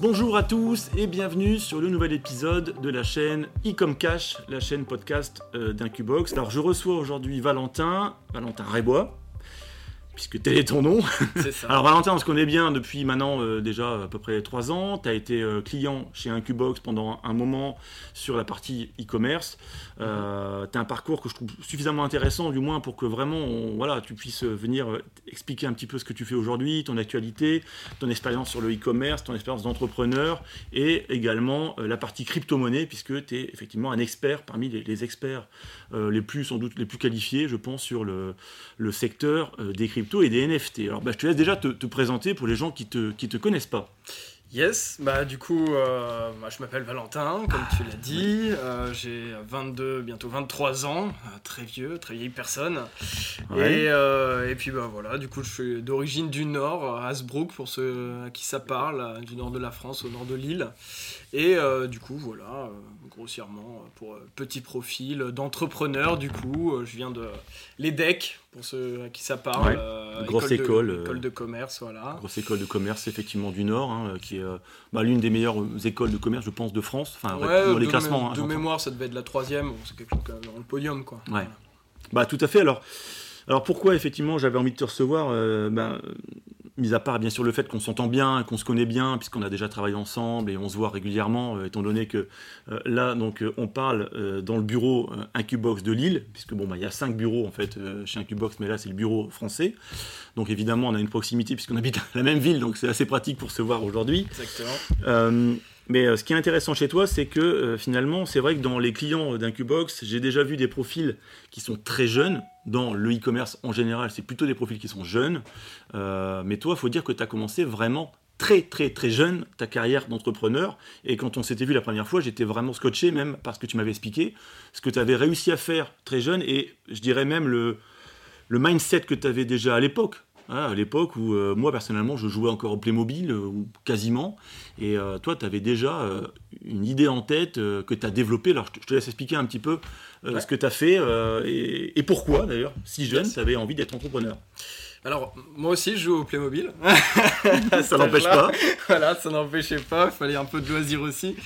Bonjour à tous et bienvenue sur le nouvel épisode de la chaîne Ecom Cash, la chaîne podcast euh, d'Incubox. Alors je reçois aujourd'hui Valentin, Valentin Rébois, puisque tel est ton nom. Ça. Alors Valentin, on se connaît bien depuis maintenant euh, déjà à peu près 3 ans. Tu as été euh, client chez Incubox pendant un moment sur la partie e-commerce. Euh, tu as un parcours que je trouve suffisamment intéressant, du moins pour que vraiment on- voilà, tu puisses venir euh, expliquer un petit peu ce que tu fais aujourd'hui, ton actualité, ton expérience sur le e-commerce, ton expérience d'entrepreneur et également la partie crypto-monnaie, puisque tu es effectivement un expert parmi les, les experts les plus sans doute les plus qualifiés, je pense, sur le, le secteur des et des NFT. Alors bah, je te laisse déjà te, te présenter pour les gens qui te, qui te connaissent pas. Yes, bah du coup, euh, moi, je m'appelle Valentin, comme tu l'as dit. Euh, j'ai 22, bientôt 23 ans, euh, très vieux, très vieille personne. Ouais. Et, et puis bah voilà, du coup, je suis d'origine du Nord, à Hasbrook, pour ceux à qui ça parle, du nord de la France, au nord de l'île. Et du coup, voilà, grossièrement, pour petit profil d'entrepreneur, du coup, je viens de l'EDEC, pour ceux à qui ça parle. Ouais, euh, grosse école, euh, école de commerce, voilà. Grosse école de commerce effectivement du Nord, hein, qui est euh, bah, l'une des meilleures écoles de commerce, je pense, de France. Enfin, Ouais, dans les de, classements. hein, de mémoire, ça devait être la troisième, bon, c'est quelque chose quand même dans le podium, quoi. Ouais. Bah tout à fait. Alors, alors pourquoi effectivement j'avais envie de te recevoir euh, ben, euh, Mis à part bien sûr le fait qu'on s'entend bien, qu'on se connaît bien, puisqu'on a déjà travaillé ensemble et on se voit régulièrement, euh, étant donné que euh, là donc euh, on parle euh, dans le bureau Incubox de Lille, puisque bon bah il y a cinq bureaux en fait chez Incubox, mais là c'est le bureau français. Donc évidemment on a une proximité puisqu'on habite la même ville, donc c'est assez pratique pour se voir aujourd'hui. Exactement. Mais ce qui est intéressant chez toi, c'est que finalement, c'est vrai que dans les clients d'Incubox, j'ai déjà vu des profils qui sont très jeunes. Dans le e-commerce en général, c'est plutôt des profils qui sont jeunes. Euh, mais toi, il faut dire que tu as commencé vraiment très très très jeune ta carrière d'entrepreneur. Et quand on s'était vu la première fois, j'étais vraiment scotché même parce que tu m'avais expliqué ce que tu avais réussi à faire très jeune et je dirais même le, le mindset que tu avais déjà à l'époque. Hein, à l'époque où euh, moi personnellement je jouais encore au Playmobil, euh, ou quasiment, et euh, toi tu avais déjà une idée en tête que tu as développée. Alors je te, laisse expliquer un petit peu Ouais. ce que tu as fait et, et pourquoi d'ailleurs, si jeune, tu avais envie d'être entrepreneur. Alors, moi aussi, je joue au Playmobil. Ça n'empêche pas. voilà, ça n'empêchait pas, il fallait un peu de loisir aussi.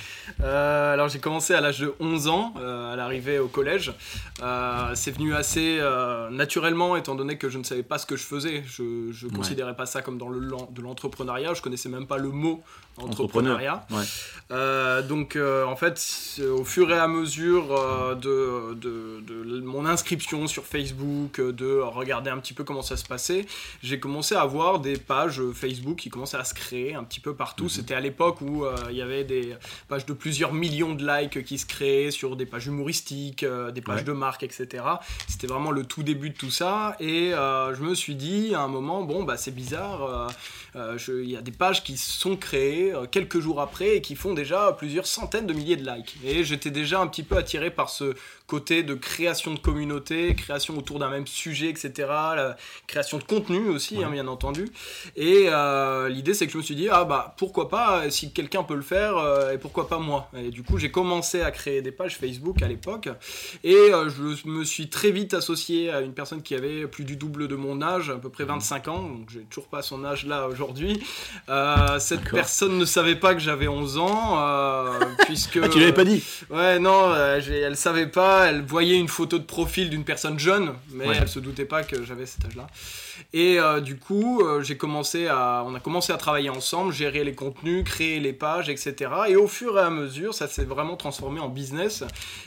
Euh, alors j'ai commencé à l'âge de 11 ans, euh, à l'arrivée au collège. Euh, c'est venu assez naturellement, étant donné que je ne savais pas ce que je faisais. Je ne Ouais. considérais pas ça comme dans le de l'entrepreneuriat, je connaissais même pas le mot. Entrepreneuriat. Ouais. Euh, donc euh, en fait, au fur et à mesure euh, de, de, de mon inscription sur Facebook, de regarder un petit peu comment ça se passait, j'ai commencé à voir des pages Facebook qui commençaient à se créer un petit peu partout. Mhm. C'était à l'époque où il y avait des pages de plusieurs millions de likes qui se créaient sur des pages humoristiques, des pages Ouais. de marque, etc. C'était vraiment le tout début de tout ça. Et je me suis dit à un moment, bon, bah c'est bizarre, il y a des pages qui sont créées euh, quelques jours après et qui font déjà plusieurs centaines de milliers de likes. Et j'étais déjà un petit peu attiré par ce côté de création de communauté, création autour d'un même sujet, etc. La création de contenu aussi, Ouais. hein, bien entendu. Et euh, l'idée, c'est que je me suis dit, ah bah pourquoi pas, si quelqu'un peut le faire, euh, et pourquoi pas moi Et du coup, j'ai commencé à créer des pages Facebook à l'époque. Et euh, je me suis très vite associé à une personne qui avait plus du double de mon âge, à peu près 25 ans, donc j'ai toujours pas son âge là aujourd'hui. Euh, cette personne ne savait pas que j'avais 11 ans, euh, puisque... Ah, tu l'avais pas dit? Ouais, non, euh, elle savait pas, elle voyait une photo de profil d'une personne jeune, mais Ouais. elle se doutait pas que j'avais cet âge-là. Et euh, du coup, euh, j'ai commencé à, on a commencé à travailler ensemble, gérer les contenus, créer les pages, etc. Et au fur et à mesure, ça s'est vraiment transformé en business,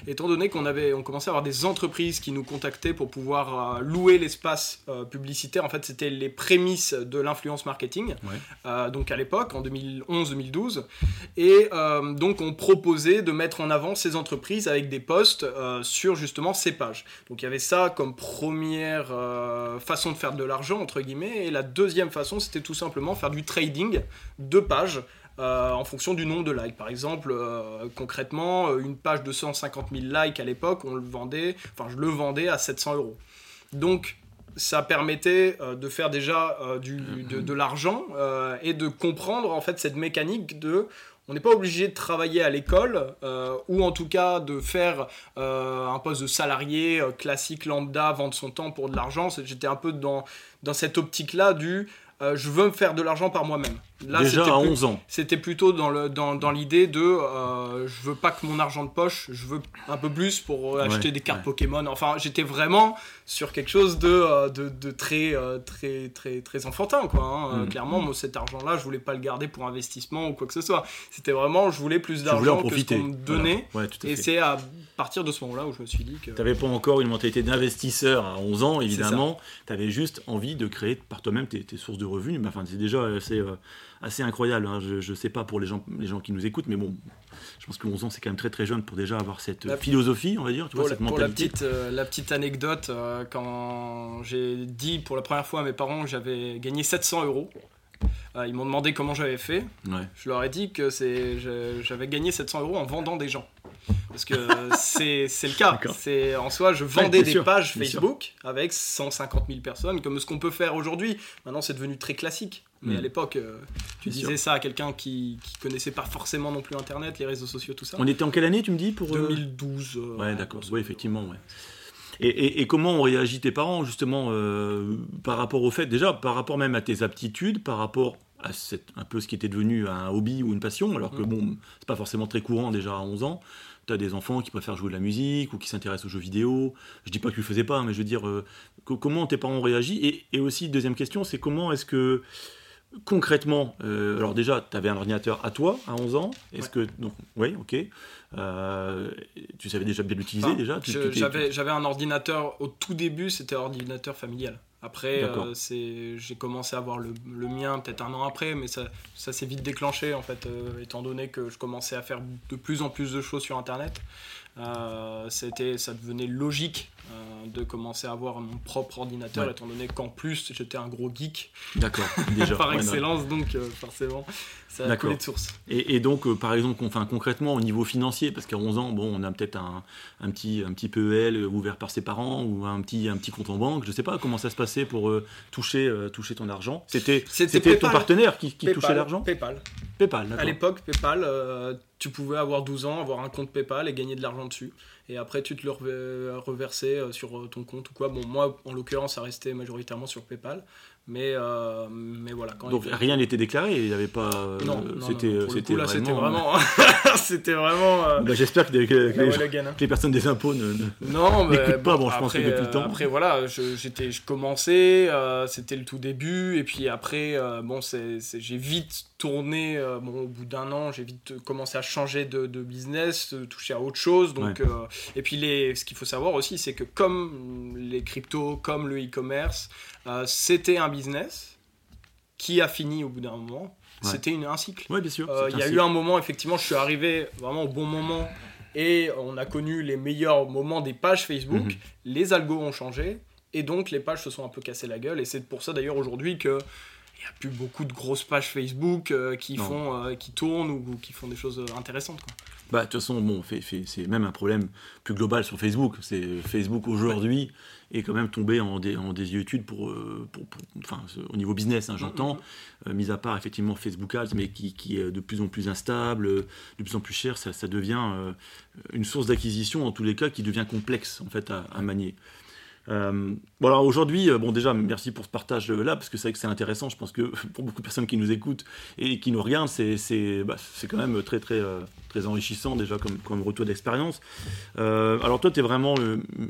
étant donné qu'on avait, on commençait à avoir des entreprises qui nous contactaient pour pouvoir euh, louer l'espace publicitaire. En fait, c'était les prémices de l'influence marketing. Ouais. Donc à l'époque, en 2011-2012. Et donc on proposait de mettre en avant ces entreprises avec des posts sur justement ces pages. Donc il y avait ça comme première façon de faire de l'argent, entre guillemets. Et la deuxième façon, c'était tout simplement faire du trading de pages. euh, en fonction du nombre de likes. Par exemple, euh, concrètement, euh, une page de 150 000 likes à l'époque, on le vendait, enfin je le vendais à 700 euros. Donc ça permettait de faire déjà du, de, l'argent et de comprendre en fait cette mécanique de on n'est pas obligé de travailler à l'école euh, ou en tout cas de faire euh, un poste de salarié euh, classique lambda, vendre son temps pour de l'argent. J'étais un peu dans, dans cette optique-là du euh, je veux me faire de l'argent par moi-même. Là, Déjà à plus- 11 ans. C'était plutôt dans le dans, dans l'idée de euh, je veux pas que mon argent de poche, je veux un peu plus pour euh, acheter Ouais, des cartes ouais. Pokémon. Enfin, j'étais vraiment sur quelque chose de, euh, de, de très, très très très enfantin quoi. hein. Mm. Clairement, moi cet argent-là, je voulais pas le garder pour investissement ou quoi que ce soit. C'était vraiment je voulais plus d'argent que ce qu'on me donnait. Voilà. Ouais, Et c'est à partir de ce moment-là où je me suis dit que Tu n'avais pas encore une mentalité d'investisseur à 11 ans, évidemment. Tu avais juste envie de créer par toi-même tes, tes sources de revenus. Mais enfin, c'est déjà assez, euh, assez incroyable. hein. Je ne sais pas pour les gens, les gens qui nous écoutent, mais bon, je pense que 11 ans, c'est quand même très très jeune pour déjà avoir cette La- philosophie, on va dire, tu vois, Pour, la, cette pour la mentalité. petite, euh, la petite anecdote, euh, quand j'ai dit pour la première fois à mes parents que j'avais gagné 700 euros, ils m'ont demandé comment j'avais fait. Ouais. Je leur ai dit que c'est, j'avais gagné 700 euros en vendant des gens. Parce que c'est, le cas. C'est, en soi, je vendais des sûr, pages. Facebook avec 150 000 personnes, comme ce qu'on peut faire aujourd'hui. Maintenant, c'est devenu très classique. Mais Mm. à l'époque, euh, tu disais ça à quelqu'un qui, qui connaissait pas forcément non plus Internet, les réseaux sociaux, tout ça. On était en quelle année, tu me dis pour, euh, 2012. euh, Ouais, d'accord. modo. effectivement. Ouais. Et, et- et comment ont réagi tes parents, justement, euh, par rapport au fait, déjà, par rapport même à tes aptitudes, par rapport à cette, un peu ce qui était devenu un hobby ou une passion, alors que Mm. bon, c'est pas forcément très courant déjà à 11 ans. Tu as des enfants qui préfèrent jouer de la musique ou qui s'intéressent aux jeux vidéo. Je dis pas que tu le faisais pas, mais je veux dire, euh, co- comment tes parents ont réagi? Et, et aussi, deuxième question, c'est comment est-ce que concrètement, euh, alors déjà, tu avais un ordinateur à toi à 11 ans. Est-ce que. Donc, oui, ok. Euh, tu savais déjà bien l'utiliser Enfin, déjà tu J'avais un ordinateur, au tout début, c'était un ordinateur familial. Après, euh, j'ai commencé à avoir le, le mien peut-être un an après, mais ça, ça s'est vite déclenché en fait, étant donné que je commençais à faire de plus en plus de choses sur Internet. C'était, ça devenait logique euh, de commencer à avoir mon propre ordinateur, Ouais. étant donné qu'en plus j'étais un gros geek D'accord, déjà. par ouais, excellence, donc euh, forcément ça a coulé de source. Et, et donc, euh, par exemple, enfin, concrètement, au niveau financier, parce qu'à 11 ans, bon, on a peut-être un, un petit, un petit PEL ouvert par ses parents ou un petit, un petit compte en banque. Je sais pas comment ça se passait pour euh, toucher, euh, toucher ton argent. C'était, ton partenaire qui, qui PayPal, touchait l'argent PayPal. PayPal, À l'époque, PayPal, tu pouvais avoir 12 ans, avoir un compte PayPal et gagner de l'argent dessus. Et après, tu te le rever- reversais sur ton compte ou quoi. Bon, moi, en l'occurrence, ça restait majoritairement sur PayPal. Mais, euh, mais voilà. Quand Donc il- rien n'était déclaré, il n'y avait pas. euh, non, non, non, c'était, le c'était là, c'était vraiment. vraiment. c'était vraiment. euh, Bah, j'espère que, que- que hein. que les personnes des impôts ne. ne- Non, mais N'écoute pas, bon, bon, je pense que après, depuis le euh, temps. Après, voilà, je, j'étais, je commençais, euh, c'était le tout début, et puis après, euh, bon, c'est- j'ai vite tourné, euh, bon, au bout d'un an, j'ai vite commencé à changer de, de business, de toucher à autre chose, donc, Ouais. euh, et puis les, ce qu'il faut savoir aussi, c'est que comme les cryptos, comme le e-commerce, euh, c'était un business qui a fini au bout d'un moment, Ouais. c'était une, un cycle. Ouais, bien sûr. Euh, Il y a eu un moment, effectivement, je suis arrivé vraiment au bon moment et on a connu les meilleurs moments des pages Facebook. Mhm. Les algos ont changé et donc les pages se sont un peu cassées la gueule. Et c'est pour ça d'ailleurs aujourd'hui que il n'y a plus beaucoup de grosses pages Facebook euh, qui, Non. font, euh, qui tournent ou, ou qui font des choses euh, intéressantes. quoi. Bah, de toute façon, bon, c'est même un problème plus global sur Facebook. C'est Facebook aujourd'hui est quand même tombé en, dé- en désuétude pour, pour, pour- enfin, au niveau business, hein, j'entends. Mhm. Euh, mis à part effectivement Facebook Ads, mais qui, qui est de plus en plus instable, de plus en plus cher, ça, ça devient une source d'acquisition en tous les cas qui devient complexe en fait à, à manier. Euh, alors aujourd'hui, euh, bon déjà merci pour ce partage euh, parce que c'est vrai que c'est intéressant. Je pense que pour beaucoup de personnes qui nous écoutent et qui nous regardent, c'est bah, quand même très très euh, très enrichissant déjà comme comme retour d'expérience. Alors toi tu es vraiment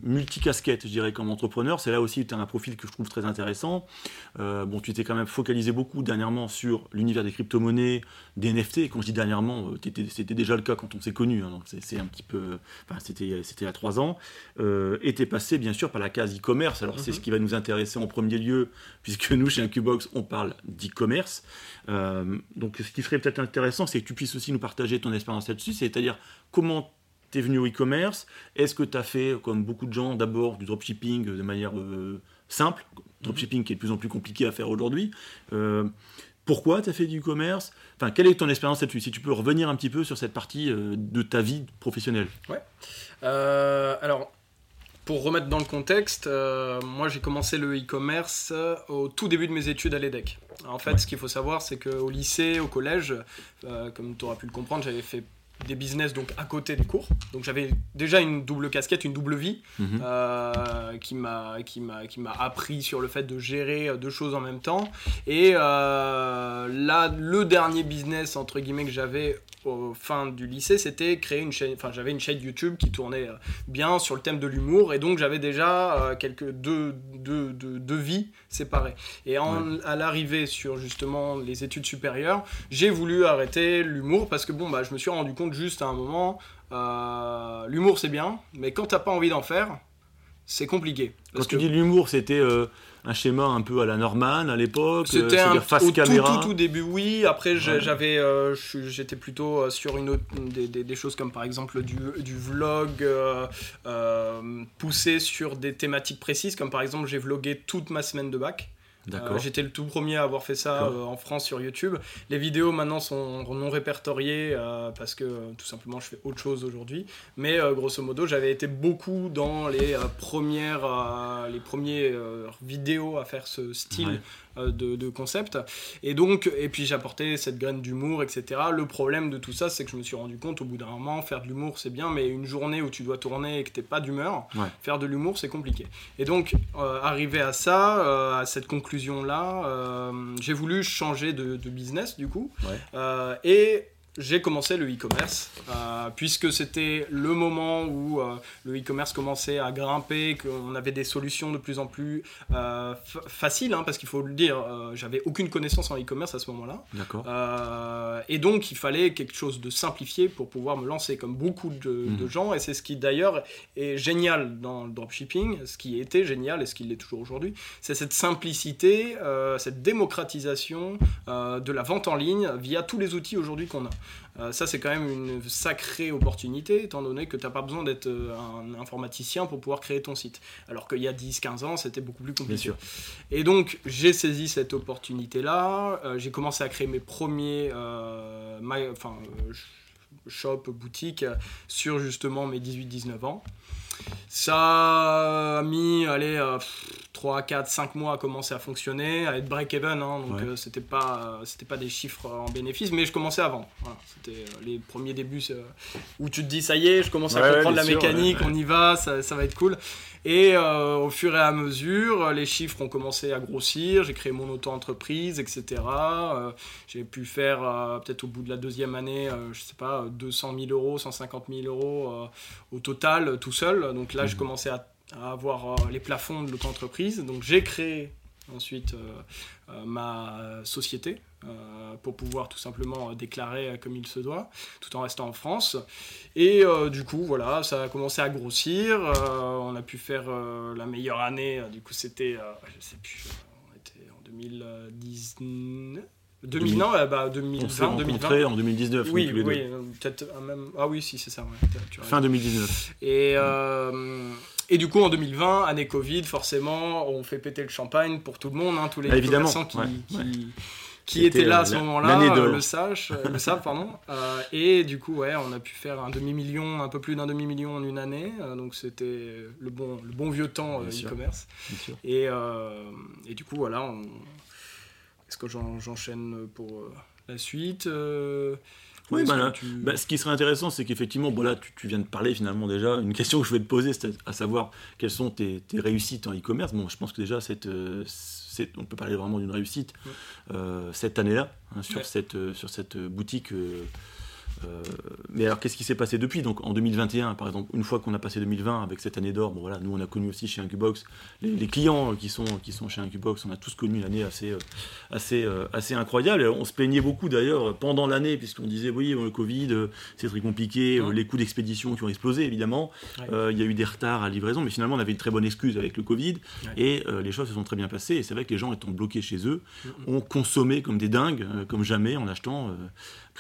multicasquette, je dirais comme entrepreneur. C'est là aussi où tu as un profil que je trouve très intéressant. Bon tu t'es quand même focalisé beaucoup dernièrement sur l'univers des crypto-monnaies, des NFT. Quand je dis dernièrement, c'était déjà le cas quand on s'est connus. donc c'est un petit peu, enfin c'était c'était a trois ans. Et t'es passé bien sûr par la case e-commerce. Alors c'est Mhm. ce qui va nous intéresser en premier lieu, puisque nous chez Incubox on parle d'e-commerce. Euh, donc ce qui serait peut-être intéressant, c'est que tu puisses aussi nous partager ton expérience là-dessus, c'est-à-dire comment t'es venu au e-commerce. Est-ce que tu as fait, comme beaucoup de gens, d'abord du dropshipping de manière euh, simple, dropshipping qui est de plus en plus compliqué à faire aujourd'hui. Euh, pourquoi tu as fait du e-commerce? Enfin, quelle est ton expérience là-dessus? Si tu peux revenir un petit peu sur cette partie de ta vie professionnelle. Euh, alors, pour remettre dans le contexte, euh, moi j'ai commencé le e-commerce euh, au tout début de mes études à l'EDEC. En fait, ce qu'il faut savoir, c'est qu'au lycée, au collège, euh, comme tu auras pu le comprendre, j'avais fait des business donc à côté des cours. Donc j'avais déjà une double casquette, une double vie Mhm. euh, qui m'a qui m'a qui m'a appris sur le fait de gérer euh, deux choses en même temps. Et euh, là, le dernier business entre guillemets que j'avais au fin du lycée, c'était créer une chaîne. Enfin, j'avais une chaîne YouTube qui tournait bien sur le thème de l'humour, et donc j'avais déjà quelques deux, deux, deux, deux vies séparées. Et en, à l'arrivée sur justement les études supérieures, j'ai voulu arrêter l'humour parce que bon, bah, je me suis rendu compte juste à un moment, euh, l'humour c'est bien, mais quand t'as pas envie d'en faire, c'est compliqué. Quand tu que dis l'humour, c'était euh, un schéma un peu à la Norman à l'époque, euh, c'était un face au caméra. tout, tout début, oui. Après, j'avais, euh, j'étais plutôt sur une autre, des, des- des choses comme par exemple du, du vlog poussé sur des thématiques précises, comme par exemple j'ai vlogué toute ma semaine de bac. D'accord. Euh, J'étais le tout premier à avoir fait ça euh, en France sur YouTube. Les vidéos maintenant sont non répertoriées euh, parce que euh, tout simplement je fais autre chose aujourd'hui. Mais grosso modo, j'avais été beaucoup dans les premières, les premiers vidéos à faire ce style de, de concept. Et donc, et puis j'apportais cette graine d'humour, etc. Le problème de tout ça, c'est que je me suis rendu compte au bout d'un moment, faire de l'humour c'est bien, mais une journée où tu dois tourner et que t'es pas d'humeur, Ouais. faire de l'humour c'est compliqué. Et donc, euh, arrivé à ça, euh, à cette conclusion-là, euh, j'ai voulu changer de, de business du coup. Ouais. Euh, et j'ai commencé le e-commerce, euh, puisque c'était le moment où euh, le e-commerce commençait à grimper, qu'on avait des solutions de plus en plus euh, fa- faciles, hein, parce qu'il faut le dire, j'avais aucune connaissance en e-commerce à ce moment-là. D'accord. Et donc, il fallait quelque chose de simplifié pour pouvoir me lancer, comme beaucoup de, Mhm. de gens. Et c'est ce qui, d'ailleurs, est génial dans le dropshipping, ce qui était génial et ce qui l'est toujours aujourd'hui, c'est cette simplicité, cette démocratisation de la vente en ligne via tous les outils aujourd'hui qu'on a. Euh, ça, c'est quand même une sacrée opportunité, étant donné que tu n'as pas besoin d'être euh, un informaticien pour pouvoir créer ton site. Alors qu'il y a 10-15 ans, c'était beaucoup plus Bien compliqué. sûr. Et donc, j'ai saisi cette opportunité-là. euh, j'ai commencé à créer mes premiers enfin, sh- shop, boutiques euh, sur justement mes 18-19 ans. Ça a mis, allez, euh, pff, 3, 4, 5 mois à commencer à fonctionner, à être break-even, hein, donc Ouais. euh, c'était pas, euh, c'était pas des chiffres en bénéfice, mais je commençais à vendre. Voilà, c'était euh, les premiers débuts où tu te dis, ça y est, je commence à Ouais, comprendre la sûr, mécanique, on y va, ça, ça va être cool. Et euh, au fur et à mesure, les chiffres ont commencé à grossir, j'ai créé mon auto-entreprise, etc. Euh, j'ai pu faire, euh, peut-être au bout de la deuxième année, euh, je sais pas, 200 000 euros, 150 000 euros euh, au total, euh, tout seul. Donc là, je Mhm. commençais à, à avoir euh, les plafonds de l'auto-entreprise. Donc j'ai créé ensuite euh, euh, ma société euh, pour pouvoir tout simplement déclarer comme il se doit, tout en restant en France. Et du coup, voilà, ça a commencé à grossir. on a pu faire la meilleure année. du coup, c'était, je sais plus, on était en 2019. 2000, non, bah, On s'est 2020, 2020. rencontrés en 2019, Oui, oui, peut-être même. Ah oui, si, c'est ça. ouais. Fin 2019. Et, euh, et du coup, en 2020, année Covid, forcément, on fait péter le champagne pour tout le monde, hein, tous les Ah, commerçants qui, ouais, qui, ouais. qui C'était, étaient là à ce moment-là, euh, le, sach, euh, le savent. Pardon. Euh, et du coup, ouais, on a pu faire un demi-million, un peu plus d'un demi-million en une année. euh, donc c'était le bon, le bon vieux temps e-commerce. Et, et du coup, voilà. on- Est-ce que j'en- j'enchaîne pour la suite Oui, bah que là, tu- Bah, ce qui serait intéressant, c'est qu'effectivement, bon, là, tu, tu viens de parler finalement déjà. Une question que je vais te poser, c'est à savoir quelles sont tes, tes réussites en e-commerce? Bon, je pense que déjà, cette, euh, cette- on peut parler vraiment d'une réussite Ouais. euh, cette année-là, hein, sur, Ouais. cette, euh, sur cette boutique. euh, euh, mais alors, qu'est-ce qui s'est passé depuis? Donc, en 2021, par exemple, une fois qu'on a passé 2020 avec cette année d'or, bon voilà, nous on a connu aussi chez Incubox les, les clients qui sont, qui sont chez Incubox, on a tous connu une année assez, euh, assez, euh, assez incroyable. Et on se plaignait beaucoup d'ailleurs pendant l'année, puisqu'on disait oui, le Covid, c'est très compliqué, Ouais. les coûts d'expédition qui ont explosé évidemment, Ouais. Euh, il y a eu des retards à livraison, mais finalement on avait une très bonne excuse avec le Covid Ouais. et euh, les choses se sont très bien passées. Et c'est vrai que les gens étant bloqués chez eux, Mhm. ont consommé comme des dingues, comme jamais, en achetant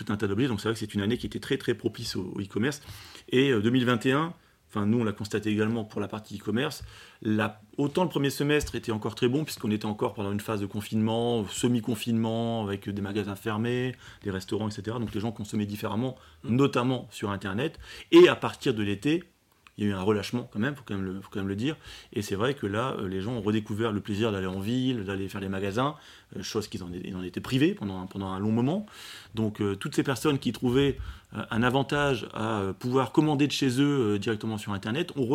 un tas d'objets. Donc c'est vrai que c'est une année qui était très très propice au, au e-commerce. Et euh, 2021, enfin nous on l'a constaté également pour la partie e-commerce, autant le premier semestre était encore très bon puisqu'on était encore pendant une phase de confinement, semi-confinement, avec des magasins fermés, des restaurants, etc. Donc les gens consommaient différemment, notamment sur Internet. Et à partir de l'été, il y a eu un relâchement quand même, faut faut quand même le dire. Et c'est vrai que là, euh, les gens ont redécouvert le plaisir d'aller en ville, d'aller faire des magasins, euh, chose qu'ils en, en, étaient privés pendant, un long moment. Donc euh, toutes ces personnes qui trouvaient un avantage à pouvoir commander de chez eux directement sur Internet ont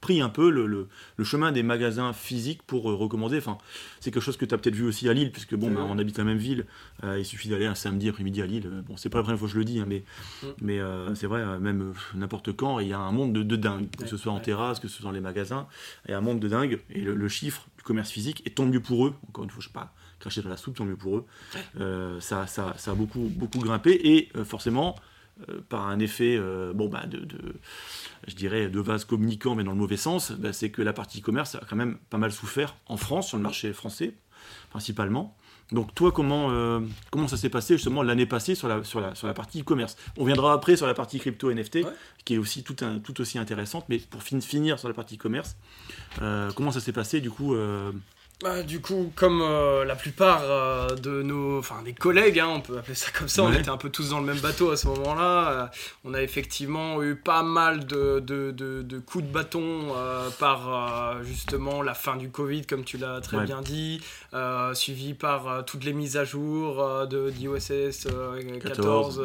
pris un peu le, le, chemin des magasins physiques pour euh, recommander. Enfin, c'est quelque chose que tu as peut-être vu aussi à Lille, puisque bon, bah, on habite la même ville. Euh, il suffit d'aller un samedi après-midi à Lille. Bon, c'est pas la première fois que je le dis, hein, mais, mm. mais euh, c'est vrai, même n'importe quand, il y a un monde de, de dingue, que ce soit en terrasse, que ce soit dans les magasins. Il y a un monde de dingue. Et le, chiffre du commerce physique, et tant mieux pour eux, encore une fois, je sais pas cracher dans la soupe, tant mieux pour eux. ça, ça, ça, a beaucoup, beaucoup grimpé. Et forcément, par un effet bon, bah, de, de je dirais, de vase communicant, mais dans le mauvais sens, bah, c'est que la partie e-commerce a quand même pas mal souffert en France, sur le marché français, principalement. Donc toi, comment, euh, comment ça s'est passé justement l'année passée sur la, sur, la, sur la partie e-commerce On viendra après sur la partie crypto NFT, qui est aussi tout, un, tout aussi intéressante, mais pour finir sur la partie e-commerce, euh, comment ça s'est passé du coup euh, bah, du coup, comme euh, la plupart euh, de nos, enfin des collègues, hein, on peut appeler ça comme ça, on était un peu tous dans le même bateau à ce moment-là. Euh, on a effectivement eu pas mal de, de, de, coups de bâton par justement la fin du Covid, comme tu l'as très bien dit, suivi par toutes les mises à jour de d'iOS 14,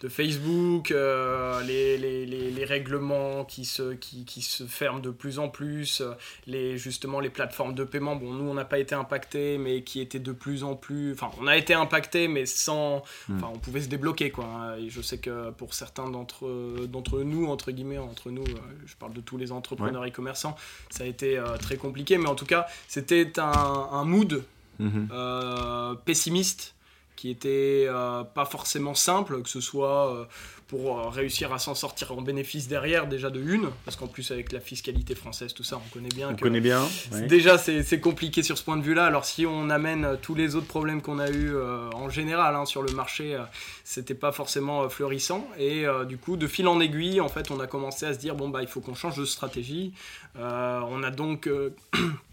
de Facebook, les, les, les, les, règlements qui se, qui, qui, se ferment de plus en plus, les, justement les plateformes de paiement. Bon, on n'a pas été impacté, mais qui était de plus en plus. Enfin, on a été impacté, mais sans. Hmm. Enfin, on pouvait se débloquer, quoi. Et je sais que pour certains d'entre d'entre nous, entre guillemets, entre nous, euh, je parle de tous les entrepreneurs et commerçants, ça a été euh, très compliqué. Mais en tout cas, c'était un, mood mhm. euh, pessimiste qui était pas forcément simple, que ce soit pour euh, réussir à s'en sortir en bénéfice derrière, déjà de une, parce qu'en plus avec la fiscalité française, tout ça, on connaît bien. On connaît bien. Déjà, c'est compliqué sur ce point de vue-là. Alors si on amène tous les autres problèmes qu'on a eu euh, en général hein, sur le marché, euh, c'était pas forcément florissant. Et du coup, de fil en aiguille, en fait, on a commencé à se dire bon bah il faut qu'on change de stratégie. on a donc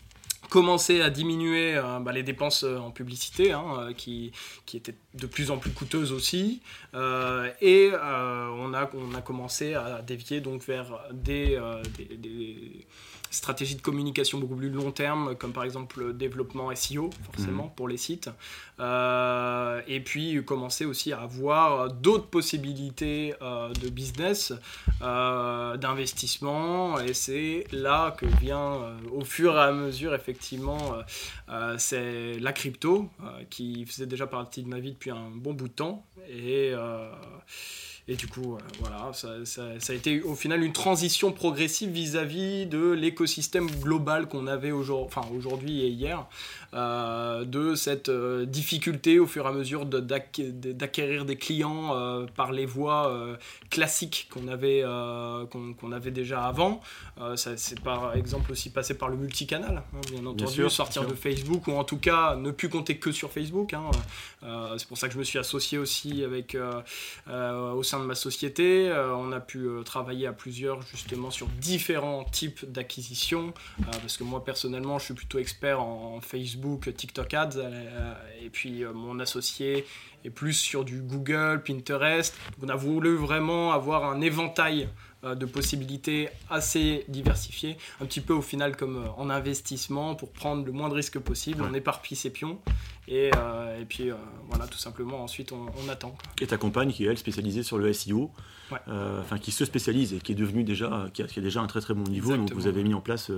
commencer à diminuer euh, bah, les dépenses euh, en publicité, hein, euh, qui, qui, étaient de plus en plus coûteuses aussi. et on, a, on a commencé à dévier donc vers des, des stratégies de communication beaucoup plus long terme, comme par exemple le développement SEO, forcément, mhm. pour les sites. Euh, et puis commencer aussi à avoir d'autres possibilités euh, de business, euh, d'investissement. Et c'est là que vient, au fur et à mesure, effectivement, c'est la crypto, qui faisait déjà partie de ma vie depuis un bon bout de temps. Et et du coup, euh, voilà, ça, a été au final une transition progressive vis-à-vis de l'écosystème global qu'on avait aujourd'hui et hier, euh, de cette euh, difficulté au fur et à mesure d'acquérir des clients par les voies classiques qu'on avait, qu'on avait déjà avant. c'est par exemple aussi passé par le multicanal, hein, bien entendu, sortir de Facebook ou en tout cas ne plus compter que sur Facebook. Hein. c'est pour ça que je me suis associé aussi avec au sein de ma société. Euh, on a pu euh, travailler à plusieurs justement sur différents types d'acquisitions. Euh, parce que moi personnellement, je suis plutôt expert en, Facebook, TikTok Ads. et puis mon associé est plus sur du Google, Pinterest. on a voulu vraiment avoir un éventail de possibilités assez diversifiées, un petit peu au final comme en investissement pour prendre le moins de risques possible. On éparpille ses pions et, euh, et puis euh, voilà, tout simplement, ensuite on, attend. Et ta compagne qui est elle spécialisée sur le SEO, euh, enfin qui se spécialise et qui est devenue déjà, qui a, qui a, déjà un très très bon niveau. Donc vous avez mis en place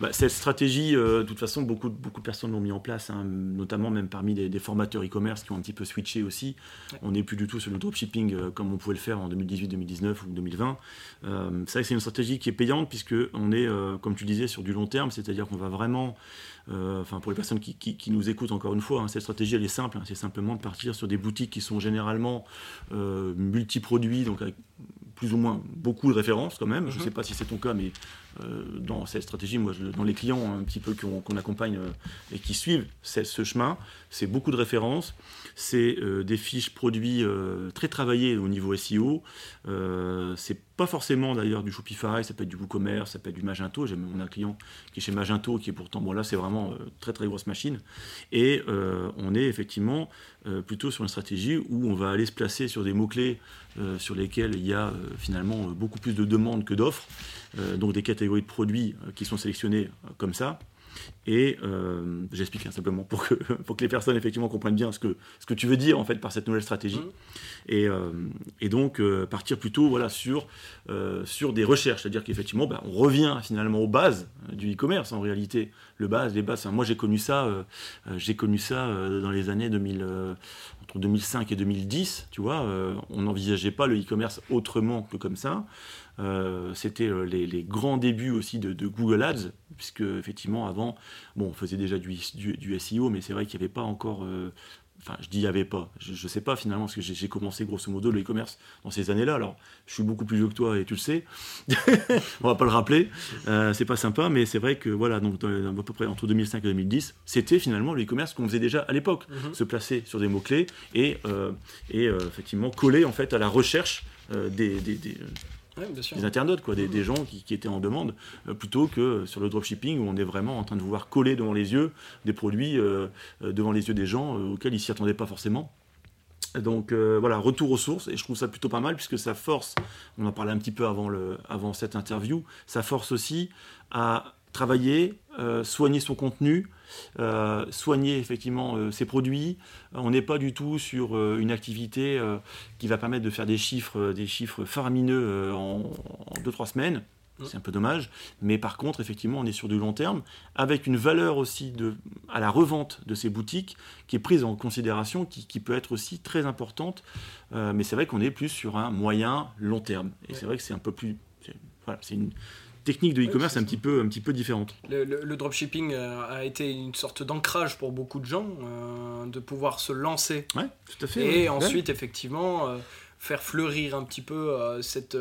bah, cette stratégie, de toute façon, beaucoup, beaucoup de personnes l'ont mis en place, hein, notamment même parmi des, formateurs e-commerce qui ont un petit peu switché aussi. On n'est plus du tout sur le dropshipping comme on pouvait le faire en 2018, 2019 ou 2020. c'est vrai que c'est une stratégie qui est payante puisque on est, comme tu disais, sur du long terme, c'est-à-dire qu'on va vraiment euh, enfin pour les personnes qui, nous écoutent encore une fois, hein, cette stratégie elle est simple, hein, c'est simplement de partir sur des boutiques qui sont généralement euh, multiproduits, donc avec plus ou moins beaucoup de références quand même. Je ne mhm. sais pas si c'est ton cas, mais euh, dans cette stratégie, moi, dans les clients un petit peu qu'on accompagne et qui suivent ce chemin, c'est beaucoup de références, c'est des fiches produits très travaillées au niveau SEO, c'est pas forcément d'ailleurs du Shopify, ça peut être du WooCommerce, ça peut être du Magento. J'ai un client qui est chez Magento, qui est pourtant, bon là c'est vraiment euh, très très grosse machine. Et euh, on est effectivement euh, plutôt sur une stratégie où on va aller se placer sur des mots-clés sur lesquels il y a finalement beaucoup plus de demandes que d'offres. Donc des catégories de produits qui sont sélectionnés comme ça. Et euh, j'explique hein, simplement pour que, pour que les personnes effectivement comprennent bien ce que, ce que tu veux dire en fait par cette nouvelle stratégie. Mmh. Et, euh, et, donc euh, partir plutôt voilà, sur, sur des recherches, c'est-à-dire qu'effectivement bah, on revient finalement aux bases du e-commerce en réalité. Le base, les bases, moi j'ai connu ça, j'ai connu ça dans les années 2000, entre 2005 et 2010, tu vois, on n'envisageait pas le e-commerce autrement que comme ça. Euh, c'était euh, les, grands débuts aussi de, Google Ads, puisque effectivement avant, bon, on faisait déjà du, du, SEO, mais c'est vrai qu'il n'y avait pas encore. Euh, enfin, je dis il n'y avait pas. Je ne sais pas finalement, parce que j'ai commencé grosso modo le e-commerce dans ces années-là. Alors, je suis beaucoup plus vieux que toi et tu le sais. on va pas le rappeler. c'est pas sympa, mais c'est vrai que voilà, donc à peu près entre 2005 et 2010, c'était finalement le e-commerce qu'on faisait déjà à l'époque, mhm. se placer sur des mots clés et, effectivement coller en fait à la recherche des, des internautes, quoi, des, gens qui, étaient en demande, euh, plutôt que sur le dropshipping où on est vraiment en train de vouloir coller devant les yeux des produits, euh, euh, devant les yeux des gens auxquels ils s'y attendaient pas forcément. Donc voilà, retour aux sources, et je trouve ça plutôt pas mal puisque ça force, on en parlait un petit peu avant, le, avant cette interview, ça force aussi à travailler, soigner son contenu, euh, soigner effectivement euh, ses produits. On n'est pas du tout sur euh, une activité qui va permettre de faire des chiffres, des chiffres faramineux en 2-3 semaines. Mmh. C'est un peu dommage, mais par contre, effectivement, on est sur du long terme, avec une valeur aussi de, à la revente de ces boutiques qui est prise en considération, qui, peut être aussi très importante. mais c'est vrai qu'on est plus sur un moyen long terme. Et c'est vrai que c'est un peu plus. Voilà, c'est une, technique de e-commerce un petit peu un petit peu différente. Le, dropshipping euh, a été une sorte d'ancrage pour beaucoup de gens euh, de pouvoir se lancer. Ouais, tout à fait. Et ensuite effectivement euh, faire fleurir un petit peu cette,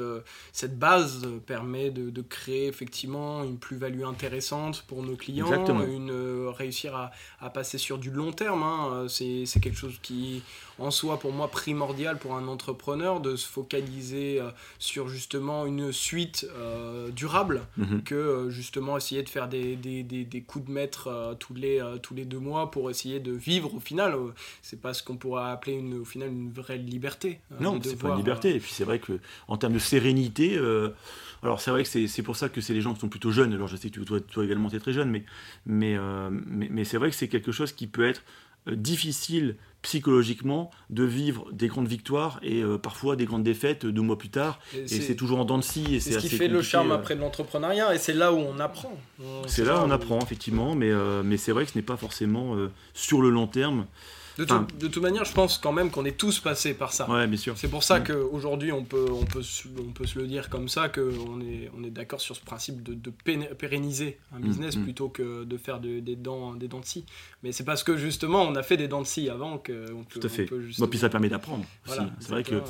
cette base permet de, de, créer effectivement une plus-value intéressante pour nos clients, Exactement. une, réussir à, à, passer sur du long terme. Hein. C'est quelque chose qui en soi pour moi primordial pour un entrepreneur de se focaliser euh, sur justement une suite euh, durable mhm. que euh, justement essayer de faire des, des, des, coups de maître tous, les, tous les deux mois pour essayer de vivre au final. c'est pas ce qu'on pourrait appeler une, au final une vraie liberté. non, c'est pas une liberté. Et puis c'est vrai que en termes de sérénité, alors c'est vrai que c'est pour ça que c'est les gens qui sont plutôt jeunes. Alors je sais que toi, toi également tu es très jeune, mais, mais, mais, mais c'est vrai que c'est quelque chose qui peut être difficile psychologiquement de vivre des grandes victoires et euh, parfois des grandes défaites deux mois plus tard. Et, c'est toujours en dents de scie. C'est ce qui fait le charme euh. après de l'entrepreneuriat et c'est là où on apprend. C'est là où on apprend, effectivement, mais, euh, mais c'est vrai que ce n'est pas forcément sur le long terme de, toute manière, je pense quand même qu'on est tous passés par ça. Ouais, bien sûr. C'est pour ça qu'aujourd'hui, on peut, on, peut, on peut se le dire comme ça, qu'on est, on est d'accord sur ce principe de, de pérenniser un mm, business mm. plutôt que de faire des, dents, des dents de scie. Mais c'est parce que justement, on a fait des dents de scie avant qu'on peut. Tout à fait. puis ça permet d'apprendre. c'est vrai que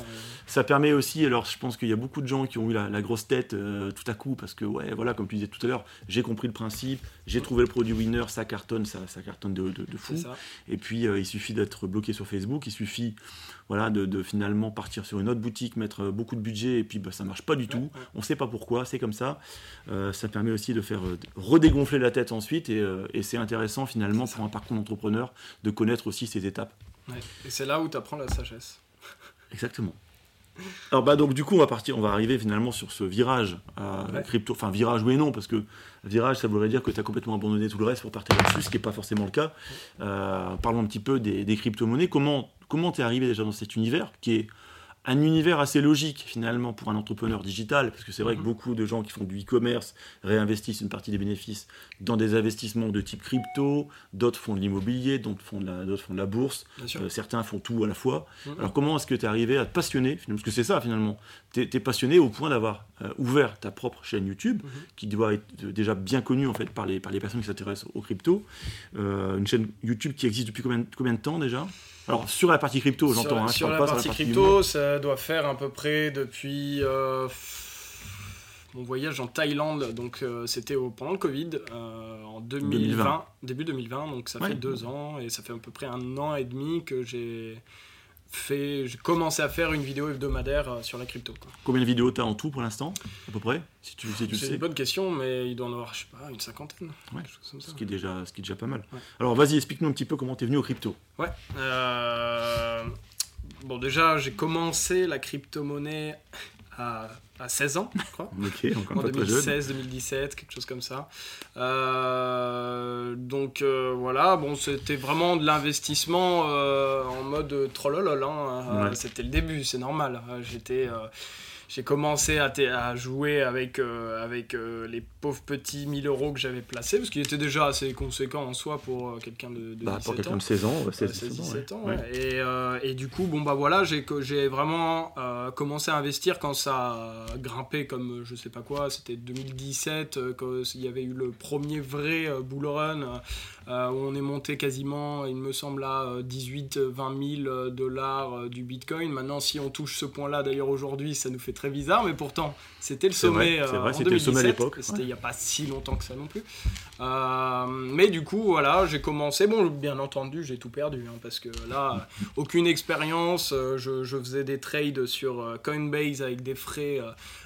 ça permet aussi. Alors, je pense qu'il y a beaucoup de gens qui ont eu la, grosse tête euh, tout à coup parce que, ouais, voilà, comme tu disais tout à l'heure, j'ai compris le principe, j'ai trouvé le produit winner, ça cartonne, ça, ça cartonne de, de, fou. Et puis, euh, il suffit d'être bloqué sur Facebook. Il suffit voilà, de, finalement partir sur une autre boutique, mettre beaucoup de budget et puis bah, ça marche pas du tout. On ne sait pas pourquoi, c'est comme ça. Euh, ça permet aussi de faire euh, redégonfler la tête ensuite et, euh, et c'est intéressant finalement pour un parcours d'entrepreneur de connaître aussi ces étapes. Et c'est là où tu apprends la sagesse. Exactement. Alors bah donc du coup on va partir, on va arriver finalement sur ce virage à crypto, enfin virage oui et non parce que virage ça voudrait dire que tu as complètement abandonné tout le reste pour partir là-dessus, ce qui n'est pas forcément le cas. Euh, parlons un petit peu des, des crypto-monnaies. Comment comment es arrivé déjà dans cet univers qui est un univers assez logique finalement pour un entrepreneur digital, parce que c'est vrai que mhm. beaucoup de gens qui font du e-commerce réinvestissent une partie des bénéfices dans des investissements de type crypto, d'autres font de l'immobilier, d'autres font, de la, font de la bourse, euh, certains font tout à la fois. Mhm. Alors comment est-ce que tu es arrivé à te passionner, parce que c'est ça finalement, tu es, passionné au point d'avoir euh, ouvert ta propre chaîne YouTube, mhm. qui doit être déjà bien connue en fait par les, par les personnes qui s'intéressent aux crypto, euh, une chaîne YouTube qui existe depuis combien, combien de temps déjà? Alors sur la partie crypto, j'entends. Hein, sur, la, partie crypto, ça doit faire à peu près depuis euh, mon voyage en Thaïlande. Donc euh, c'était pendant le Covid euh, en 2020, début 2020. Donc ça fait deux ans et ça fait à peu près un an et demi que j'ai fait, j'ai commencé à faire une vidéo hebdomadaire euh, sur la crypto. Combien de vidéos tu as en tout pour l'instant, à peu près si tu, tu C'est une bonne question, mais il doit en avoir, je sais pas, une cinquantaine. ce, qui est déjà, ce qui est déjà pas mal. Alors vas-y, explique-nous un petit peu comment tu es venu au crypto. Ouais. Euh, bon, déjà, j'ai commencé la crypto-monnaie à, à 16 ans, je crois. Ok, encore en pas très jeune. 2016, 2017, quelque chose comme ça. Euh, donc euh, voilà, bon, c'était vraiment de l'investissement euh, en mode trollolol. Hein. Ouais. C'était le début, c'est normal. J'étais, j'ai commencé à, à jouer avec, euh, avec euh, les pauvres petits 1000 euros que j'avais placés, parce qu'il était déjà assez conséquent en soi pour euh, quelqu'un de, de Bah, 17 pour quelqu'un ans. de 16 ans, ouais, Ouais, 16, 16, 17 ans, 17 ans, ouais. ouais. Et, et du coup, bon bah voilà, j'ai vraiment commencé à investir quand ça a grimpé comme je sais pas quoi, c'était 2017, euh, quand il y avait eu le premier vrai bull run où on est monté quasiment, il me semble, à 18-20 000 dollars du bitcoin. Maintenant, si on touche ce point-là, d'ailleurs aujourd'hui, ça nous fait très bizarre, mais pourtant, c'était le vrai, sommet c'est euh, vrai, en c'était le sommet à 2017, l'époque, C'était ouais. il n'y a pas si longtemps que ça non plus. Euh, mais du coup, voilà, j'ai commencé. Bon, bien entendu, j'ai tout perdu hein, parce que là, aucune expérience. euh, Je, je faisais des trades sur euh, Coinbase avec des frais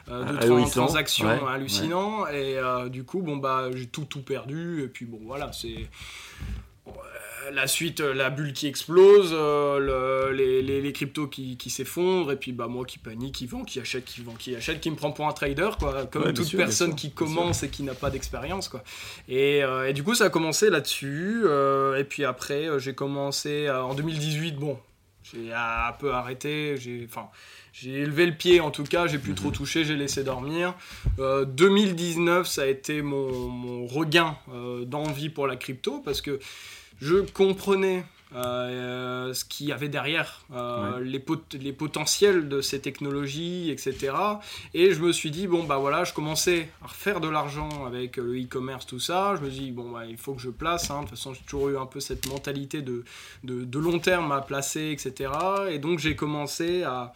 de Ah, tran- ahurissant, transactions ouais, hallucinants. Et du coup, bon, bah, j'ai tout, tout perdu. Et puis, bon, voilà, c'est. La suite, euh, la bulle qui explose, euh, le- les, les, les cryptos qui, qui s'effondrent, et puis bah, moi qui panique, qui vend, qui achète, qui vend, qui achète, qui me prend pour un trader, quoi, comme Ouais, toute sûr, personne sûr, qui commence et qui n'a pas d'expérience. quoi. Et, euh, et du coup, ça a commencé là-dessus. euh, et puis après, j'ai commencé en 2018. Bon, j'ai un peu arrêté. J'ai, enfin, j'ai élevé le pied en tout cas. J'ai plus Mhm. trop touché. J'ai laissé dormir. Euh, 2019, ça a été mon, mon regain euh, d'envie pour la crypto parce que je comprenais. euh, ce qu'il y avait derrière, euh, les, pot- les potentiels de ces technologies, etc. Et je me suis dit, bon, bah voilà, je commençais à refaire de l'argent avec euh, le e-commerce, tout ça. Je me dis, bon, bah, il faut que je place. hein. De toute façon, j'ai toujours eu un peu cette mentalité de, de, de long terme à placer, etc. Et donc, j'ai commencé à,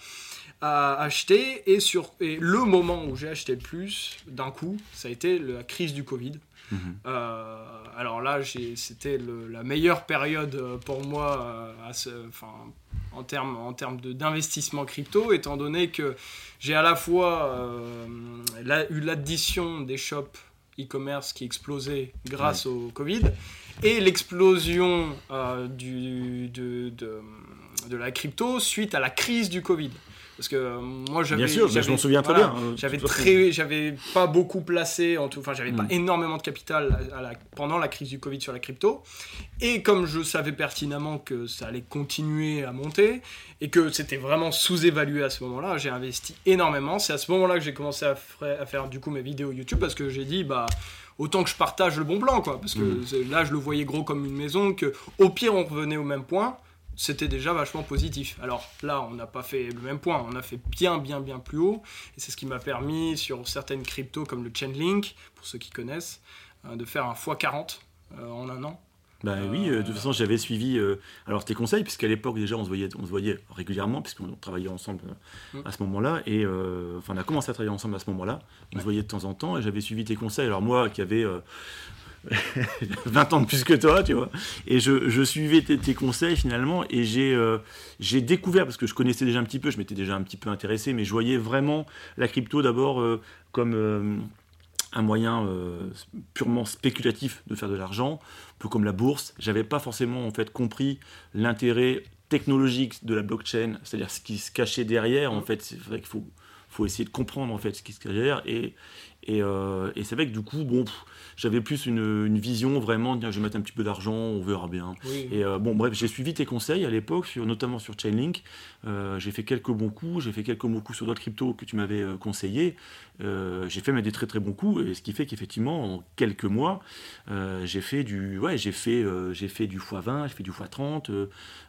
à acheter. Et, sur, et le moment où j'ai acheté le plus, d'un coup, ça a été la crise du Covid. Mhm. Euh, alors là, c'était la meilleure période euh, pour moi euh, à ce, enfin, en termes en d'investissement crypto, étant donné que j'ai à la fois euh, la- eu l'addition des shops e-commerce qui explosaient grâce au Covid et l'explosion euh, du, de, de, de la crypto suite à la crise du Covid. Parce que euh, moi j'avais. Bien sûr, mais je m'en souviens très voilà, bien. hein, J'avais très, pas beaucoup placé en tout, enfin j'avais pas Mm. énormément de capital à la- pendant la crise du Covid sur la crypto. Et comme je savais pertinemment que ça allait continuer à monter et que c'était vraiment sous-évalué à ce moment-là, j'ai investi énormément. C'est à ce moment-là que j'ai commencé à, faire du coup mes vidéos YouTube parce que j'ai dit bah autant que je partage le bon plan quoi, parce que Mm. c'est- là je le voyais gros comme une maison que au pire on revenait au même point c'était déjà vachement positif. Alors là, on n'a pas fait le même point, on a fait bien, bien, bien plus haut. Et c'est ce qui m'a permis, sur certaines cryptos comme le Chainlink, pour ceux qui connaissent, euh, de faire un x40 euh, en un an. Bah oui, de toute façon, j'avais suivi euh, alors tes conseils, puisqu'à l'époque déjà on se voyait, on se voyait régulièrement, puisqu'on travaillait ensemble euh, Mm. à ce moment-là, et enfin on a commencé à travailler ensemble à ce moment-là. On se voyait de temps en temps, et j'avais suivi tes conseils. Alors moi, qui avais 20 ans de plus que toi, tu vois, et je, suivais tes, conseils finalement, et j'ai euh, j'ai découvert parce que je connaissais déjà un petit peu, je m'étais déjà un petit peu intéressé, mais je voyais vraiment la crypto d'abord euh, comme euh, un moyen purement spéculatif de faire de l'argent, un peu comme la bourse. J'avais pas forcément en fait compris l'intérêt technologique de la blockchain, c'est-à-dire ce qui se cachait derrière. En fait, c'est vrai qu'il faut, essayer de comprendre en fait ce qui se cache derrière. Et, c'est vrai que du coup, bon, j'avais plus une, une vision vraiment, de dire, je vais mettre un petit peu d'argent, on verra bien. Oui. Et euh, bon, bref, j'ai suivi tes conseils à l'époque, sur, notamment sur Chainlink. Euh, j'ai fait quelques bons coups, j'ai fait quelques bons coups sur d'autres cryptos que tu m'avais euh, conseillé. J'ai fait même des très très bons coups, et ce qui fait qu'effectivement, en quelques mois, j'ai fait du, ouais, j'ai fait, j'ai fait du x20, j'ai fait du x30, euh,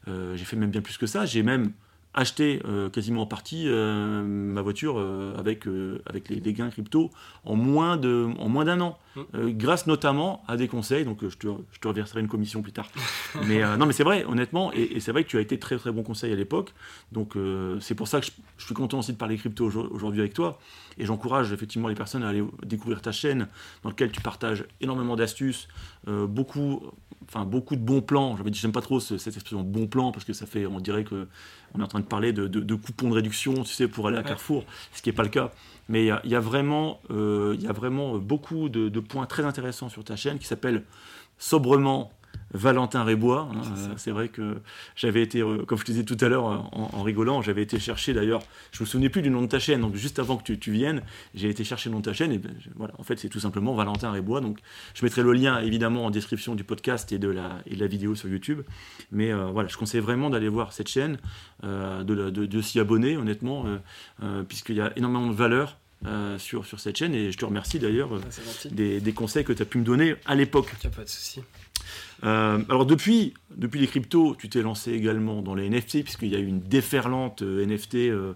euh, j'ai fait même bien plus que ça. J'ai même acheté euh, quasiment en partie euh, ma voiture euh, avec, euh, avec les, les gains crypto en moins de en moins d'un an. Mm. Euh, grâce notamment à des conseils donc je te, je te reverserai une commission plus tard. Mais non mais c'est vrai honnêtement et, et c'est vrai que tu as été très très bon conseil à l'époque. Donc c'est pour ça que je, je suis content aussi de parler crypto aujourd- aujourd'hui avec toi et j'encourage effectivement les personnes à aller découvrir ta chaîne dans laquelle tu partages énormément d'astuces euh, beaucoup enfin beaucoup de bons plans j'avais dit j'aime pas trop ce- cette expression bon plan parce que ça fait on dirait que on est en train de parler de, de- de coupons de réduction tu sais pour aller à. Carrefour ce qui n'est pas le cas mais il y a, il y a vraiment euh, il y a vraiment beaucoup de, de points très intéressants sur ta chaîne qui s'appelle sobrement Valentin Rébois. Hein, euh, c'est vrai que j'avais été, euh, comme je te disais tout à l'heure en, rigolant, j'avais été chercher d'ailleurs, je me souvenais plus du nom de ta chaîne, donc juste avant que tu, viennes, j'ai été chercher le nom de ta chaîne, et ben, voilà, en fait c'est tout simplement Valentin Rébois. Donc je mettrai le lien évidemment en description du podcast et de la, et de la vidéo sur YouTube. Mais euh, voilà, je conseille vraiment d'aller voir cette chaîne, de, de, s'y abonner honnêtement, puisqu'il y a énormément de valeur. sur, sur cette chaîne et je te remercie d'ailleurs ah, des, des, conseils que tu as pu me donner à l'époque. Il n'y a pas de souci. Euh, alors depuis, depuis les cryptos, tu t'es lancé également dans les NFT, puisqu'il y a eu une déferlante euh, NFT euh,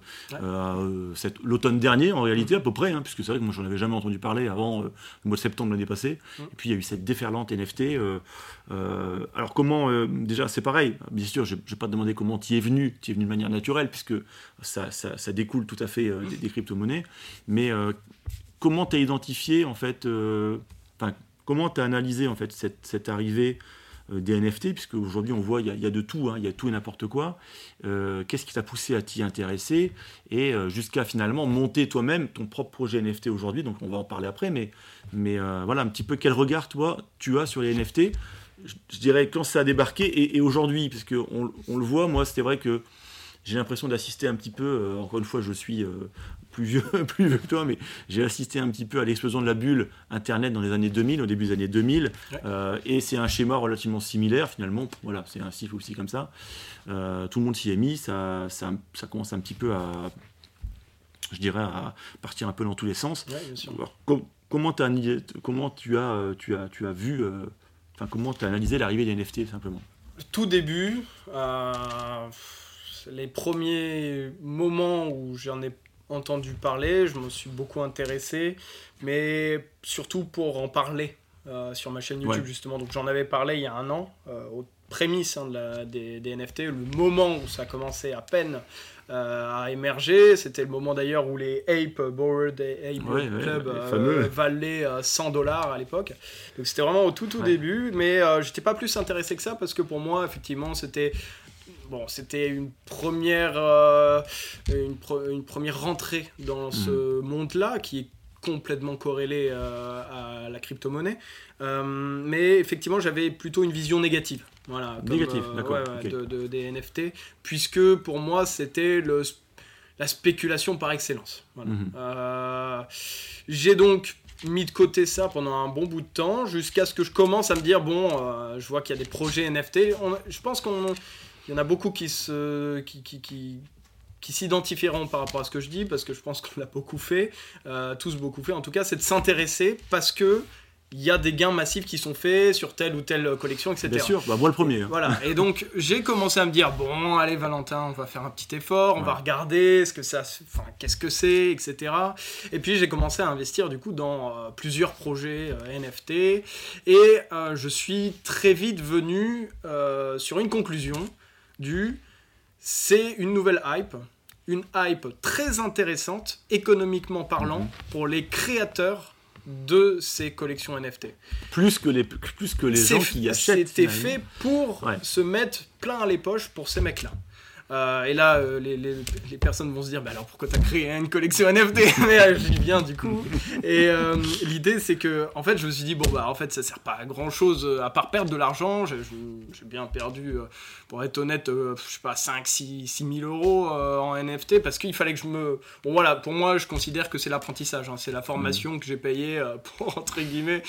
l'automne dernier, en réalité, à peu près, hein, puisque c'est vrai que moi j'en avais jamais entendu parler avant le mois de septembre l'année passée. Et puis il y a eu cette déferlante NFT. alors comment, déjà c'est pareil, bien sûr, je ne vais pas te demander comment tu y es venu, tu es venu de manière naturelle, puisque ça, ça, découle tout à fait des, des crypto-monnaies, mais comment tu as identifié en fait, Comment tu as analysé en fait cette, arrivée euh, des NFT, puisque aujourd'hui on voit il y, a de tout, hein, il y a tout et n'importe quoi. Euh, qu'est-ce qui t'a poussé à t'y intéresser? Et euh, jusqu'à finalement monter toi-même ton propre projet NFT aujourd'hui. Donc on va en parler après, mais, voilà un petit peu quel regard toi tu as sur les NFT. Je, dirais quand ça a débarqué et, aujourd'hui, on, le voit, moi c'était vrai que j'ai l'impression d'assister un petit peu, encore une fois je suis plus vieux, plus vieux que toi, mais j'ai assisté un petit peu à l'explosion de la bulle Internet dans les années 2000, au début des années 2000, euh, et c'est un schéma relativement similaire finalement. Voilà, c'est un cycle aussi comme ça. Euh, tout le monde s'y est mis, ça, ça, ça, commence un petit peu à, je dirais, à partir un peu dans tous les sens. comment, as, comment tu as, tu as, tu as vu, euh, enfin comment tu as analysé l'arrivée des NFT simplement? Tout début. les premiers moments où j'en ai entendu parler, je me suis beaucoup intéressé, mais surtout pour en parler euh, sur ma chaîne YouTube justement. Donc j'en avais parlé il y a un an, euh, aux prémices hein, de la, des, NFT, le moment où ça commençait à peine euh, à émerger. C'était le moment d'ailleurs où les Ape Board et Ape Club valaient 100 dollars à l'époque. Donc c'était vraiment au tout tout début, mais j'étais pas plus intéressé que ça parce que pour moi effectivement c'était bon, c'était une première, euh, une, première rentrée dans ce mhm. monde-là qui est complètement corrélé euh, à la crypto-monnaie. Euh, mais effectivement, j'avais plutôt une vision négative. Voilà, négative, d'accord. de, des NFT, puisque pour moi, c'était le la spéculation par excellence. Mhm. J'ai donc mis de côté ça pendant un bon bout de temps, jusqu'à ce que je commence à me dire, bon, je vois qu'il y a des projets NFT. je pense qu'on il y en a beaucoup qui se, qui, qui, qui, qui s'identifieront par rapport à ce que je dis, parce que je pense qu'on l'a beaucoup fait, euh, tous beaucoup fait en tout cas, c'est de s'intéresser parce que il y a des gains massifs qui sont faits sur telle ou telle collection, etc. Bien sûr, bah moi le premier. Hein. Voilà, et donc j'ai commencé à me dire bon, allez Valentin, on va faire un petit effort, on va regarder ce que ça, enfin qu'est-ce que c'est, etc. Et puis j'ai commencé à investir du coup dans euh, plusieurs projets euh, NFT, et je suis très vite venu sur une conclusion du c'est une nouvelle hype, une hype très intéressante économiquement parlant mhm. pour les créateurs de ces collections NFT. Plus que les, plus que les gens qui achètent. C'était fait pour se mettre plein les poches pour ces mecs-là. Euh, et là, euh, les, les, les, personnes vont se dire, bah alors pourquoi t'as créé une collection NFT Mais euh, je dis bien du coup. Et l'idée, c'est que, en fait, je me suis dit, bon, bah en fait, ça sert pas à grand chose à part perdre de l'argent. J'ai bien perdu, pour être honnête, je sais pas, 5, 6, 6 000 euros en NFT parce qu'il fallait que je me. Bon, voilà, pour moi, je considère que c'est l'apprentissage. Hein, c'est la formation mmh. que j'ai payée pour, entre guillemets,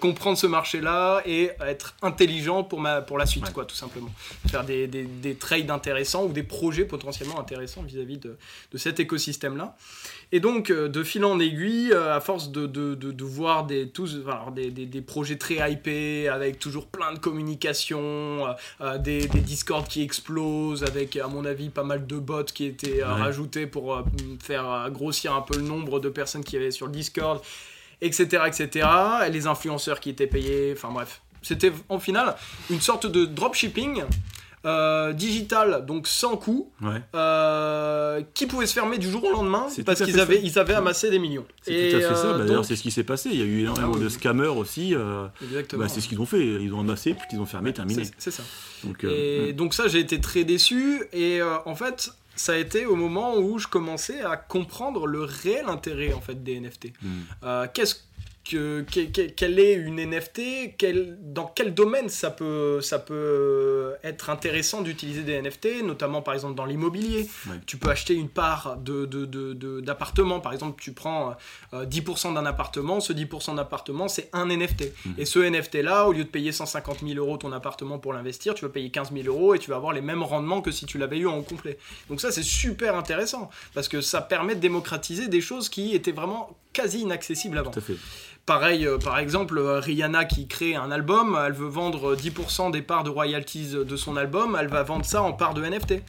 comprendre ce marché-là et être intelligent pour, ma, pour la suite, quoi, tout simplement. Faire des, des, des trades intéressants ou des projets potentiellement intéressants vis-à-vis de, cet écosystème-là. Et donc, euh, de fil en aiguille, euh, à force de, de, voir des, tous, des, des, projets très hypés, avec toujours plein de communication, euh, des, des Discord qui explosent, avec, à mon avis, pas mal de bots qui étaient rajoutés pour faire grossir un peu le nombre de personnes qui avaient sur le Discord, etc., etc., et les influenceurs qui étaient payés, enfin bref. C'était en final une sorte de dropshipping euh, digital, donc sans coût, euh, qui pouvait se fermer du jour au lendemain parce qu'ils avaient, ils avaient amassé des millions. C'est tout à fait ça. Euh, bah, d'ailleurs, c'est ce qui s'est passé. Il y a eu énormément ah de scammers aussi. Bah, c'est ce qu'ils ont fait. Ils ont amassé, puis ils ont fermé, terminé. C'est ça. Donc, et donc ça, j'ai été très déçu. Et en fait, ça a été au moment où je commençais à comprendre le réel intérêt en fait des NFT. Hmm. qu'est-ce que, quelle est une NFT, quel, dans quel domaine ça peut, ça peut être intéressant d'utiliser des NFT, notamment par exemple dans l'immobilier? Tu peux acheter une part d'appartement, de, de, par exemple tu prends 10% euh, d'un appartement, ce 10% d'appartement c'est un NFT. Mhm. Et ce NFT là, au lieu de payer 150 000 euros ton appartement pour l'investir, tu vas payer 15 000 euros et tu vas avoir les mêmes rendements que si tu l'avais eu en complet. Donc ça c'est super intéressant parce que ça permet de démocratiser des choses qui étaient vraiment quasi inaccessibles avant. Tout à fait. Pareil, euh, par exemple, euh, Rihanna qui crée un album, elle veut vendre 10% des parts de royalties de son album, elle va vendre ça en parts de NFT.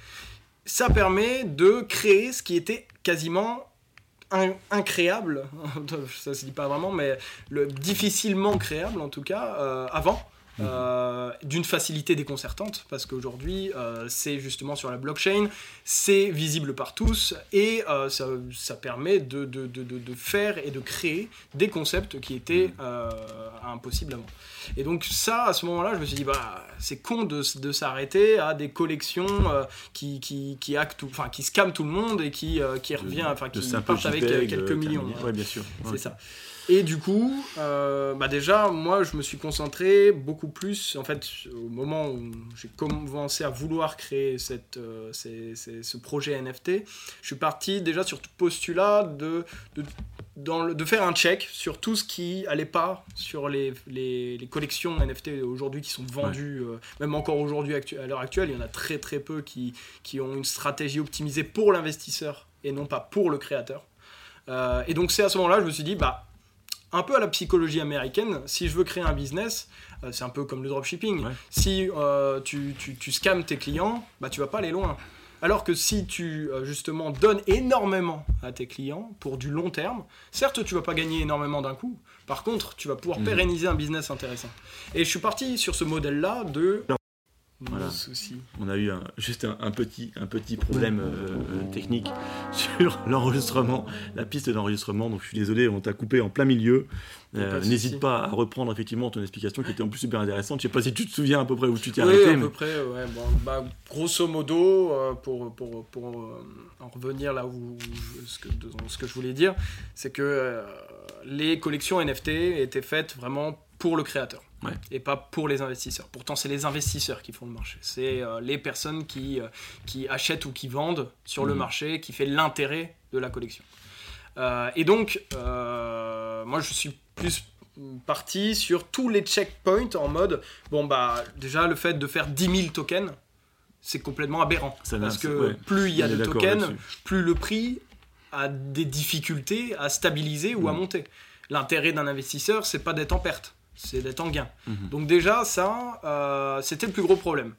Ça permet de créer ce qui était quasiment incréable, ça se dit pas vraiment, mais le, difficilement créable en tout cas, euh, avant. Euh, d'une facilité déconcertante parce qu'aujourd'hui euh, c'est justement sur la blockchain, c'est visible par tous et euh, ça, ça, permet de, de, de, de, faire et de créer des concepts qui étaient impossibles avant. Et donc ça, à ce moment-là, je me suis dit, bah, c'est con de, s'arrêter à des collections qui, qui, qui, actent, enfin, qui scamment tout le monde et qui, qui revient, enfin, qui partent avec quelques millions. Oui, bien sûr. C'est ça. Et du coup, euh, bah déjà, moi, je me suis concentré beaucoup plus, en fait, au moment où j'ai commencé à vouloir créer cette, euh, ce projet NFT, je suis parti déjà sur tout postulat de, de, dans le, de faire un check sur tout ce qui allait pas sur les, les, les collections NFT aujourd'hui qui sont vendues, euh, même encore aujourd'hui, à l'heure actuelle, il y en a très très peu qui, qui ont une stratégie optimisée pour l'investisseur et non pas pour le créateur. et donc c'est à ce moment-là, je me suis dit, bah un peu à la psychologie américaine, si je veux créer un business, euh, c'est un peu comme le dropshipping. Si euh, tu, tu, tu scams tes clients, bah, tu vas pas aller loin. Alors que si tu euh, justement donnes énormément à tes clients pour du long terme, certes tu vas pas gagner énormément d'un coup. Par contre, tu vas pouvoir mhm. pérenniser un business intéressant. Et je suis parti sur ce modèle-là de voilà. On a eu juste un, petit, un petit problème euh, euh, technique sur l'enregistrement, la piste d'enregistrement. Donc je suis désolé, on t'a coupé en plein milieu. Euh, n'hésite pas à reprendre effectivement ton explication qui était en plus super intéressante. Je sais pas si tu te souviens à peu près où tu t'es oui, arrêté. à peu près, ouais. Bah, grosso modo, pour, pour, pour en revenir là où ce, que, ce que je voulais dire, c'est que les collections NFT étaient faites vraiment pour le créateur et pas pour les investisseurs. Pourtant, c'est les investisseurs qui font le marché. C'est euh, les personnes qui, euh, qui achètent ou qui vendent sur le mhm. marché qui fait l'intérêt de la collection. Euh, et donc, moi, je suis plus parti sur tous les checkpoints en mode bon, bah, déjà, le fait de faire 10 000 tokens, c'est complètement aberrant. parce que plus il y a de tokens, plus le prix a des difficultés à stabiliser ou à mhm. monter. L'intérêt d'un investisseur, c'est pas d'être en perte c'est d'être en gain. Donc déjà, ça, euh, c'était le plus gros problème.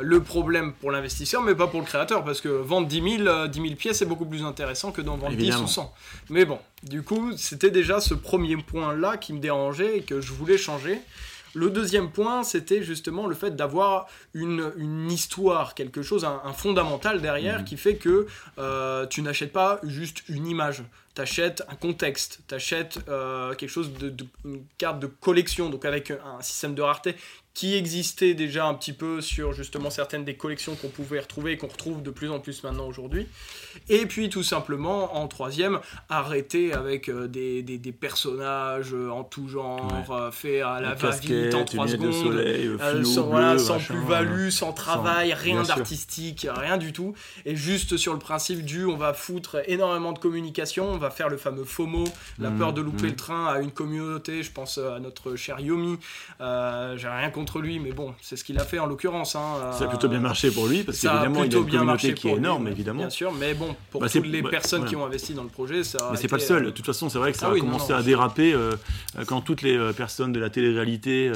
Le problème pour l'investisseur, mais pas pour le créateur, parce que vendre 10 000, 10 pièces, c'est beaucoup plus intéressant que d'en vendre 10 ou 100. Mais bon, du coup, c'était déjà ce premier point-là qui me dérangeait et que je voulais changer. Le deuxième point, c'était justement le fait d'avoir une, une, histoire, quelque chose, un, fondamental derrière mhm. qui fait que euh, tu n'achètes pas juste une image t'achètes un contexte, t'achètes euh, quelque chose de, une carte de collection, donc avec un système de rareté qui existait déjà un petit peu sur justement certaines des collections qu'on pouvait retrouver et qu'on retrouve de plus en plus maintenant aujourd'hui. Et puis tout simplement, en troisième, arrêter avec euh, des, des, des, personnages euh, en tout genre, ouais. faits à la va-vite en 3 secondes, soleil, sans, sans plus-value, sans travail, rien d'artistique, rien du tout. Et juste sur le principe du on va foutre énormément de communication, on va faire le fameux FOMO, la mmh, peur de louper mmh. le train à une communauté, je pense à notre cher Yomi, j'ai rien contre lui, mais bon, c'est ce qu'il a fait en l'occurrence. Hein, ça a plutôt bien marché pour lui, parce qu'évidemment, il a une communauté qui est énorme, évidemment. Bien sûr, mais bon, pour bah, toutes les bah, personnes qui ont investi dans le projet, ça. Mais c'est pas le seul. Euh, de toute façon, c'est vrai que ça ah a commencé à déraper euh, quand toutes les euh, personnes de la télé-réalité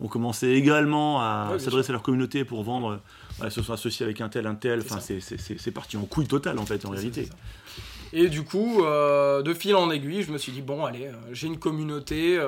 ont commencé également à s'adresser à leur communauté pour vendre. se sont associés avec un tel, un tel. Enfin, c'est parti en couille totale en fait, en réalité. Et du coup, de fil en aiguille, je me suis dit bon, allez, j'ai une communauté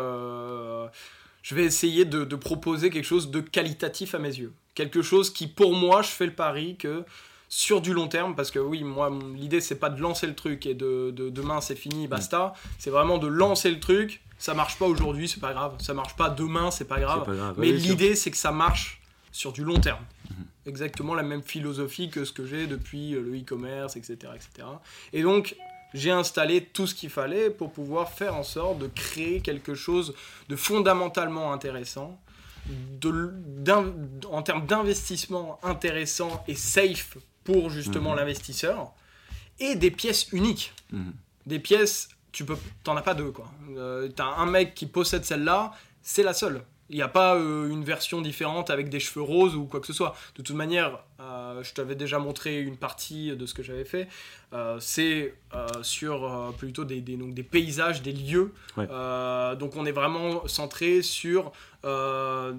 je vais essayer de, proposer quelque chose de qualitatif à mes yeux. Quelque chose qui, pour moi, je fais le pari que sur du long terme, parce que oui, moi, l'idée, c'est pas de lancer le truc et de, demain, c'est fini, basta. C'est vraiment de lancer le truc. Ça marche pas aujourd'hui, c'est pas grave. Ça marche pas demain, c'est pas grave. Mais l'idée, c'est que ça marche sur du long terme. Mhm. Exactement la même philosophie que ce que j'ai depuis le e-commerce, etc., etc. Et donc, j'ai installé tout ce qu'il fallait pour pouvoir faire en sorte de créer quelque chose de fondamentalement intéressant, de, en termes d'investissement intéressant et safe pour justement Mhm. l'investisseur, et des pièces uniques. Mhm. Des pièces, tu peux, t'en as pas deux quoi. Euh, T'as un mec qui possède celle-là, c'est la seule. Il n'y a pas euh, une version différente avec des cheveux roses ou quoi que ce soit. De toute manière, euh, je t'avais déjà montré une partie de ce que j'avais fait. Euh, c'est euh, sur plutôt des, des- donc des paysages, des lieux. Ouais. Donc on est vraiment centré sur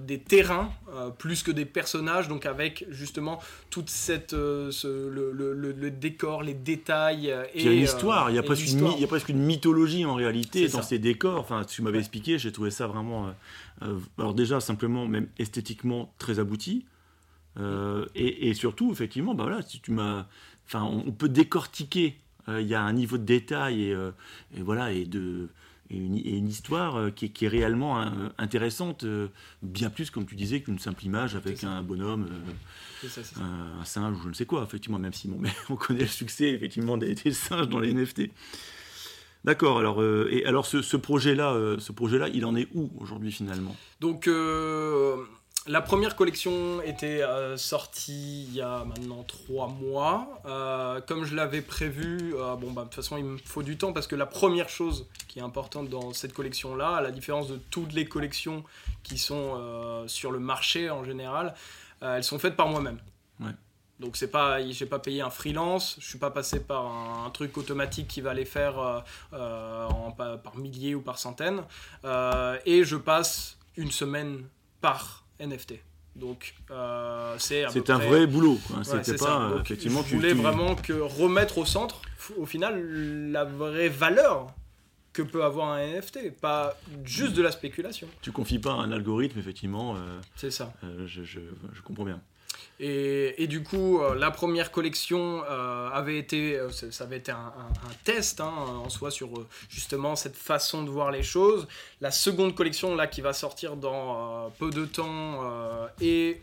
des terrains plus que des personnages. Donc avec justement toute cette ce- le, le- le- le décor, les détails. il y a une histoire, il y, a presque une, l'histoire. mi- il y a presque une mythologie en réalité dans ça. ces décors. Enfin, tu m'avais Ouais. expliqué, j'ai trouvé ça vraiment. alors, déjà, simplement, même esthétiquement, très abouti. Euh, et, et surtout, effectivement, bah voilà, si tu m'as. Enfin, on, on peut décortiquer. euh, Il y a un niveau de détail et, euh, et voilà, et, de, et, une, histoire qui, est- qui est réellement euh, intéressante, bien plus, comme tu disais, qu'une simple image avec un bonhomme. ça, un, singe ou je ne sais quoi, effectivement, même si bon, mais on connaît le succès effectivement des, des singes dans les NFT. D'accord. Alors, euh, et alors ce, ce projet-là, euh, ce projet-là, il en est où aujourd'hui finalement? Donc euh, la première collection était euh, sortie il y a maintenant trois mois. Euh, comme je l'avais prévu, euh, bon bah de toute façon il me faut du temps parce que la première chose qui est importante dans cette collection-là, à la différence de toutes les collections qui sont sur le marché en général, elles sont faites par moi-même. Ouais. Donc c'est pas, j'ai pas payé un freelance, je suis pas passé par un, un truc automatique qui va les faire en- par, milliers ou par centaines, et je passe une semaine par NFT. Donc euh, c'est un près- vrai boulot. quoi. C'était pas euh, Donc, effectivement. je tu- voulais tu- vraiment que remettre au centre, au final, la vraie valeur que peut avoir un NFT, pas juste de la spéculation. Tu confies pas à un algorithme, effectivement. euh, C'est ça. euh, je, je- je comprends bien. Et, et du coup, euh, la première collection euh, avait été, euh, ça avait été un, un- un test hein, en soi sur justement cette façon de voir les choses. La seconde collection là qui va sortir dans euh, peu de temps euh, est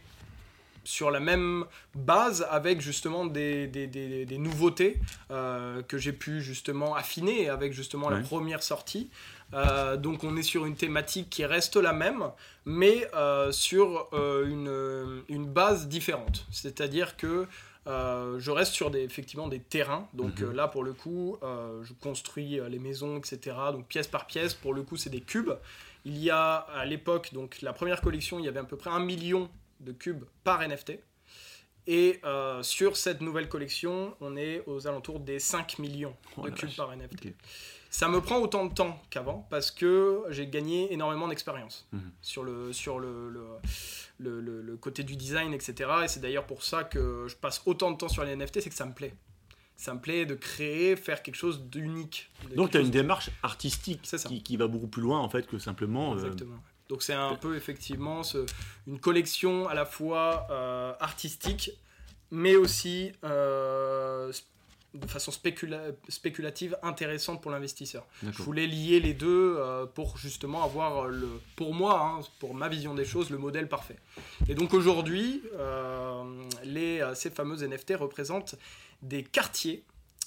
sur la même base avec justement des, des- des- des nouveautés que j'ai pu justement affiner avec justement la première sortie. Euh, donc on est sur une thématique qui reste la même, mais euh, sur euh, une, une base différente. C'est-à-dire que je reste sur des, effectivement des terrains. Donc Mhm. là, pour le coup, je construis les maisons, etc. Donc pièce par pièce, pour le coup, c'est des cubes. Il y a à l'époque, donc la première collection, il y avait à peu près un million de cubes par NFT. Et euh, sur cette nouvelle collection, on est aux alentours des 5 millions Oh de cubes vache. par NFT. Ça me prend autant de temps qu'avant parce que j'ai gagné énormément d'expérience Mhm. sur, le, sur le, le, le- côté du design, etc. Et c'est d'ailleurs pour ça que je passe autant de temps sur les NFT, c'est que ça me plaît. Ça me plaît de créer, faire quelque chose d'unique. Donc tu as une démarche artistique ça. qui, qui va beaucoup plus loin en fait que simplement. euh, Exactement. Donc c'est un peu effectivement ce- une collection à la fois euh, artistique, mais aussi euh, de façon spécula- spéculative intéressante pour l'investisseur. Je voulais lier les deux euh, pour justement avoir le, pour moi, hein, pour ma vision des choses, le modèle parfait. Et donc aujourd'hui, euh, euh, ces fameuses NFT représentent des quartiers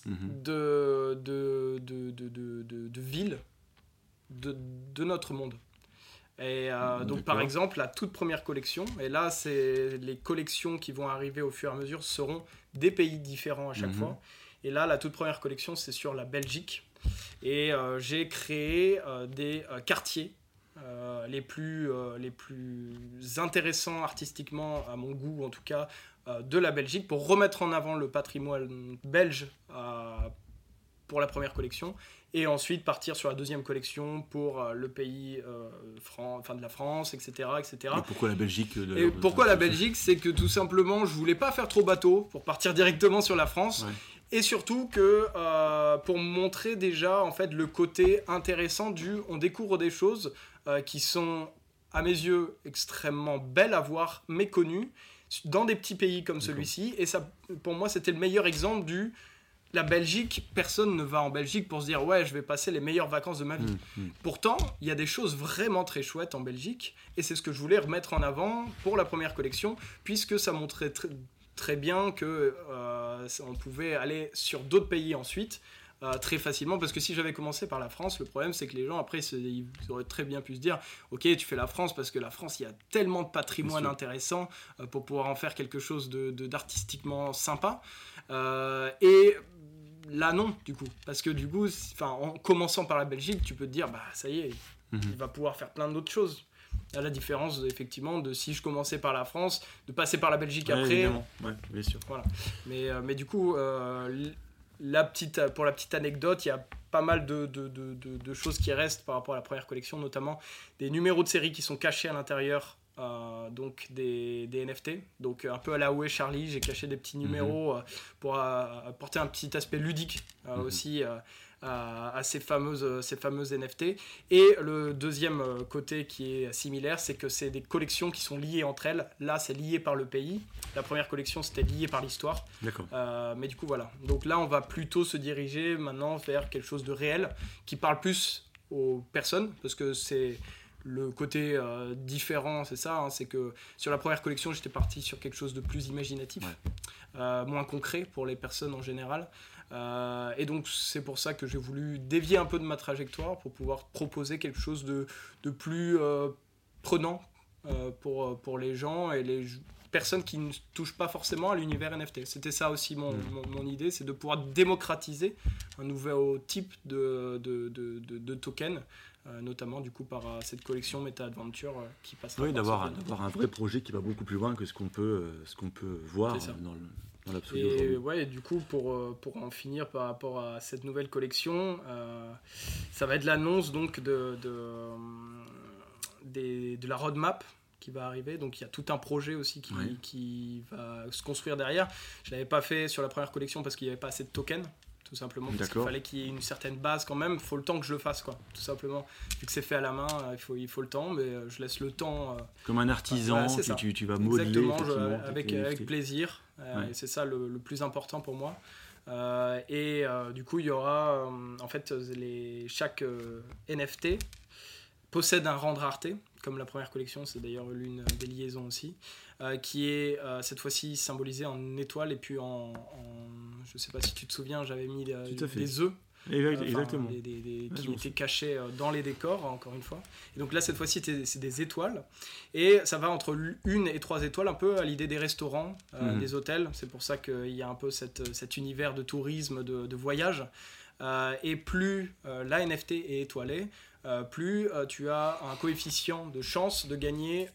Mhm. de, de, de, de, villes de, notre monde. Et euh, donc par exemple, la toute première collection, et là c'est les collections qui vont arriver au fur et à mesure seront des pays différents à chaque Mhm. fois. Et là, la toute première collection, c'est sur la Belgique. Et euh, j'ai créé euh, des euh, quartiers les, plus, les plus intéressants artistiquement, à mon goût en tout cas, de la Belgique pour remettre en avant le patrimoine belge pour la première collection et ensuite partir sur la deuxième collection pour le pays euh, Fran- enfin de la France, etc. etc. Et pourquoi la Belgique euh, Et pourquoi la Belgique C'est que tout simplement, je voulais pas faire trop bateau pour partir directement sur la France. Ouais. Et surtout que euh, pour montrer déjà en fait le côté intéressant du, on découvre des choses euh, qui sont à mes yeux extrêmement belles à voir, méconnues dans des petits pays comme celui-ci. Et ça, pour moi, c'était le meilleur exemple du la Belgique. Personne ne va en Belgique pour se dire ouais, je vais passer les meilleures vacances de ma vie. Mhm, mhm. Pourtant, il y a des choses vraiment très chouettes en Belgique, et c'est ce que je voulais remettre en avant pour la première collection, puisque ça montrait tr- très bien que euh, on pouvait aller sur d'autres pays ensuite, euh, très facilement. Parce que si j'avais commencé par la France, le problème c'est que les gens après ils auraient très bien pu se dire ok tu fais la France parce que la France il y a tellement de patrimoine intéressant euh, pour pouvoir en faire quelque chose de d'artistiquement sympa. Et là non du coup. Parce que du coup enfin en commençant par la Belgique tu peux te dire bah ça y est mhm. il va pouvoir faire plein d'autres choses à la différence effectivement de si je commençais par la France, de passer par la Belgique après. Ouais, bien sûr. Voilà. Mais, mais du coup, la petite, pour la petite anecdote, il y a pas mal de, de, de, choses qui restent par rapport à la première collection, notamment des numéros de série qui sont cachés à l'intérieur euh, donc des, des, NFT. Donc un peu à la Où Charlie, j'ai caché des petits numéros mhm. euh, pour apporter un petit aspect ludique euh, mhm. aussi à, ces, fameuses, ces fameuses NFT. Et le deuxième côté qui est similaire, c'est que c'est des collections qui sont liées entre elles. Là, c'est lié par le pays. La première collection, c'était lié par l'histoire. D'accord. mais du coup, voilà. Donc là, on va plutôt se diriger maintenant vers quelque chose de réel qui parle plus aux personnes parce que c'est le côté euh, différent, c'est ça, hein, c'est que sur la première collection, j'étais parti sur quelque chose de plus imaginatif, euh, moins concret pour les personnes en général. Euh, et donc c'est pour ça que j'ai voulu dévier un peu de ma trajectoire pour pouvoir proposer quelque chose de, de plus prenant pour, pour les gens et les personnes qui ne touchent pas forcément à l'univers NFT. C'était ça aussi mon, mm. mon, idée, c'est de pouvoir démocratiser un nouveau type de, de, de, de token euh, notamment du coup par euh, cette collection Meta Adventure euh, qui passe. Oui, d'avoir un vrai projet qui va beaucoup plus loin que ce qu'on peut ce qu'on peut voir dans, dans. Et ouais, du coup pour pour en finir par rapport à cette nouvelle collection, ça va être l'annonce donc de de, de la roadmap qui va arriver. Donc il y a tout un projet aussi qui, qui va se construire derrière. Je l'avais pas fait sur la première collection parce qu'il n'y avait pas assez de tokens tout simplement. Parce qu'il fallait qu'il y ait une certaine base quand même. Il faut le temps que je le fasse, quoi, tout simplement. Vu que c'est fait à la main, euh, il faut, il faut le temps, mais euh, je laisse le temps. Euh, Comme un artisan, tu, tu, vas modeler. Exactement, avec, avec plaisir. Et c'est ça le, plus important pour moi. et du coup, il y aura, en fait, les, chaque NFT possède un rang de rareté, comme la première collection, c'est d'ailleurs l'une des liaisons aussi, qui est cette fois-ci symbolisé en étoile et puis en je sais pas si tu te souviens, j'avais mis des œufs. Exactement. qui étaient cachés euh, dans les décors, encore une fois. Et donc là, cette fois-ci, c'est des étoiles. Et ça va entre une et trois étoiles, un peu à l'idée des restaurants, euh, mhm. des hôtels. C'est pour ça qu'il y a un peu cette, cet univers de tourisme, de, voyage. Euh, et plus la NFT est étoilée, plus tu as un coefficient de chance de gagner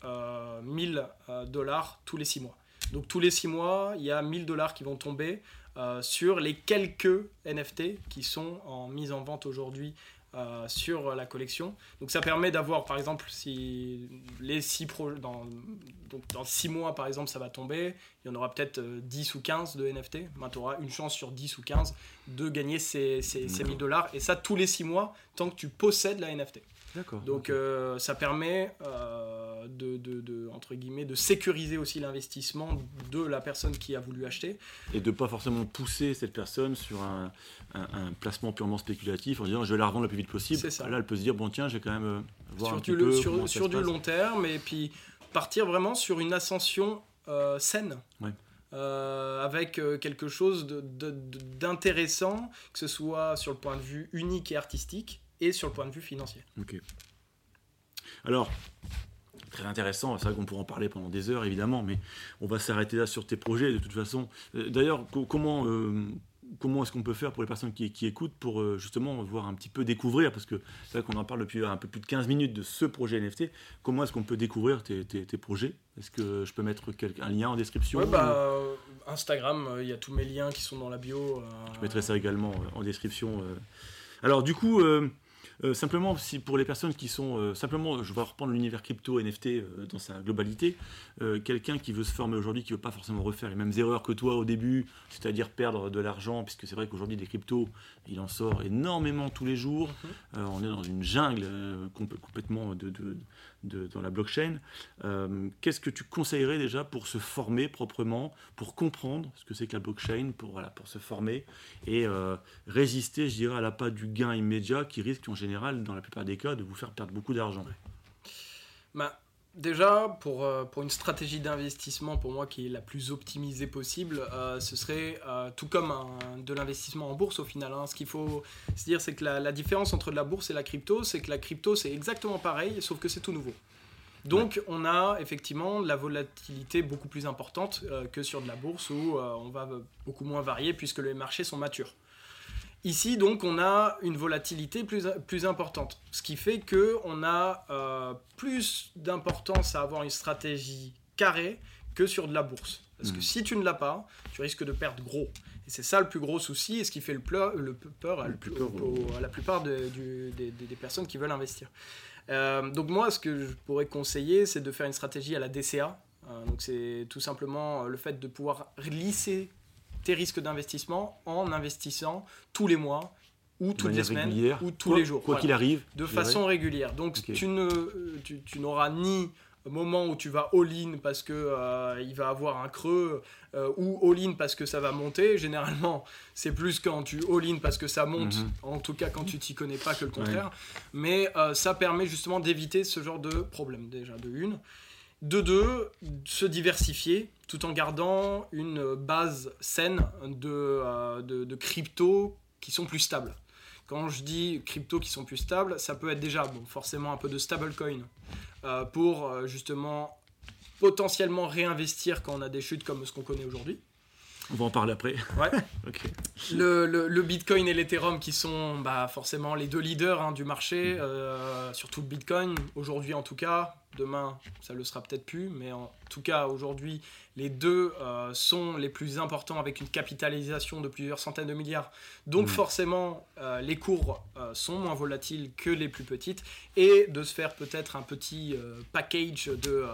1000 dollars tous les six mois. Donc tous les six mois, il y a 1000 dollars qui vont tomber euh, sur les quelques NFT qui sont en mise en vente aujourd'hui euh, sur la collection. Donc ça permet d'avoir, par exemple, si les six dans, donc dans six mois, par exemple, ça va tomber, il y en aura peut-être 10 euh, ou 15 de NFT. Ben, tu auras une chance sur 10 ou 15 de gagner ces, ces, ces 1000 dollars. Et ça, tous les six mois, tant que tu possèdes la NFT. Donc euh, ça permet euh, de, de, entre guillemets, de sécuriser aussi l'investissement de la personne qui a voulu acheter. Et de pas forcément pousser cette personne sur un, un, placement purement spéculatif en disant je vais la revendre le plus vite possible. Là elle peut se dire bon tiens je vais quand même euh, voir sur un du, peu sur, sur du long terme et puis partir vraiment sur une ascension saine. avec quelque chose d'intéressant, que ce soit sur le point de vue unique et artistique, et sur le point de vue financier. Ok. Alors, très intéressant, c'est vrai qu'on pourrait en parler pendant des heures évidemment, mais on va s'arrêter là sur tes projets de toute façon. Euh, d'ailleurs, comment, euh, comment est-ce qu'on peut faire pour les personnes qui, écoutent pour euh, justement voir un petit peu découvrir, parce que c'est vrai qu'on en parle depuis un peu plus de 15 minutes de ce projet NFT, comment est-ce qu'on peut découvrir tes, projets? Est-ce que je peux mettre un lien en description bah, Instagram, il y a tous mes liens qui sont dans la bio. Je mettrai ça également en description. Alors du coup... Euh, simplement, si pour les personnes qui sont euh, simplement, je vais reprendre l'univers crypto NFT euh, dans sa globalité, quelqu'un qui veut se former aujourd'hui, qui veut pas forcément refaire les mêmes erreurs que toi au début, c'est-à-dire perdre de l'argent, puisque c'est vrai qu'aujourd'hui des cryptos, il en sort énormément tous les jours. Mhm. on est dans une jungle complètement de, de, dans la blockchain. Qu'est-ce que tu conseillerais déjà pour se former proprement, pour comprendre ce que c'est que la blockchain, pour voilà, pour se former et résister, je dirais, à la pas du gain immédiat qui risque en général dans la plupart des cas, de vous faire perdre beaucoup d'argent? Bah, déjà, pour, euh, pour une stratégie d'investissement, pour moi, qui est la plus optimisée possible, euh, ce serait euh, tout comme un- de l'investissement en bourse au final. hein. Ce qu'il faut se dire, c'est que la, la différence entre de la bourse et la crypto, c'est que la crypto, c'est exactement pareil, sauf que c'est tout nouveau. Donc, on a effectivement la volatilité beaucoup plus importante euh, que sur de la bourse où on va beaucoup moins varier puisque les marchés sont matures. Ici, donc, on a une volatilité plus, plus importante, ce qui fait que on a euh, plus d'importance à avoir une stratégie carrée que sur de la bourse. Parce que Mhm. si tu ne l'as pas, tu risques de perdre gros. Et c'est ça le plus gros souci et ce qui fait le, pleur- le p- peur, à, Le plus peur, au- à la plupart de- du- des, des- personnes qui veulent investir. Euh, donc moi, ce que je pourrais conseiller, c'est de faire une stratégie à la DCA. Euh, donc c'est tout simplement le fait de pouvoir lisser tes risques d'investissement en investissant tous les mois ou toutes les semaines régulière, ou tous quoi- les jours. Quoi Voilà qu'il arrive. de dirais. façon régulière. Donc tu ne tu, tu n'auras ni moment où tu vas all-in parce que euh, il va avoir un creux euh, ou all-in parce que ça va monter. Généralement, c'est plus quand tu all-in parce que ça monte, Mhm. en tout cas quand tu t'y connais pas que le contraire. Mais euh, ça permet justement d'éviter ce genre de problème déjà de une. De deux, se diversifier tout en gardant une base saine de, euh, de, de crypto qui sont plus stables. Quand je dis crypto qui sont plus stables, ça peut être déjà bon, forcément un peu de stablecoin euh, pour euh, justement potentiellement réinvestir quand on a des chutes comme ce qu'on connaît aujourd'hui. On va en parler après. Ouais. Le, le- le Bitcoin et l'Ethereum qui sont bah, forcément les deux leaders hein, du marché, euh, surtout le Bitcoin, aujourd'hui en tout cas, demain ça le sera peut-être plus, mais en tout cas aujourd'hui les deux euh, sont les plus importants avec une capitalisation de plusieurs centaines de milliards. Donc Mhm. forcément euh, les cours euh, sont moins volatiles que les plus petites et de se faire peut-être un petit package de,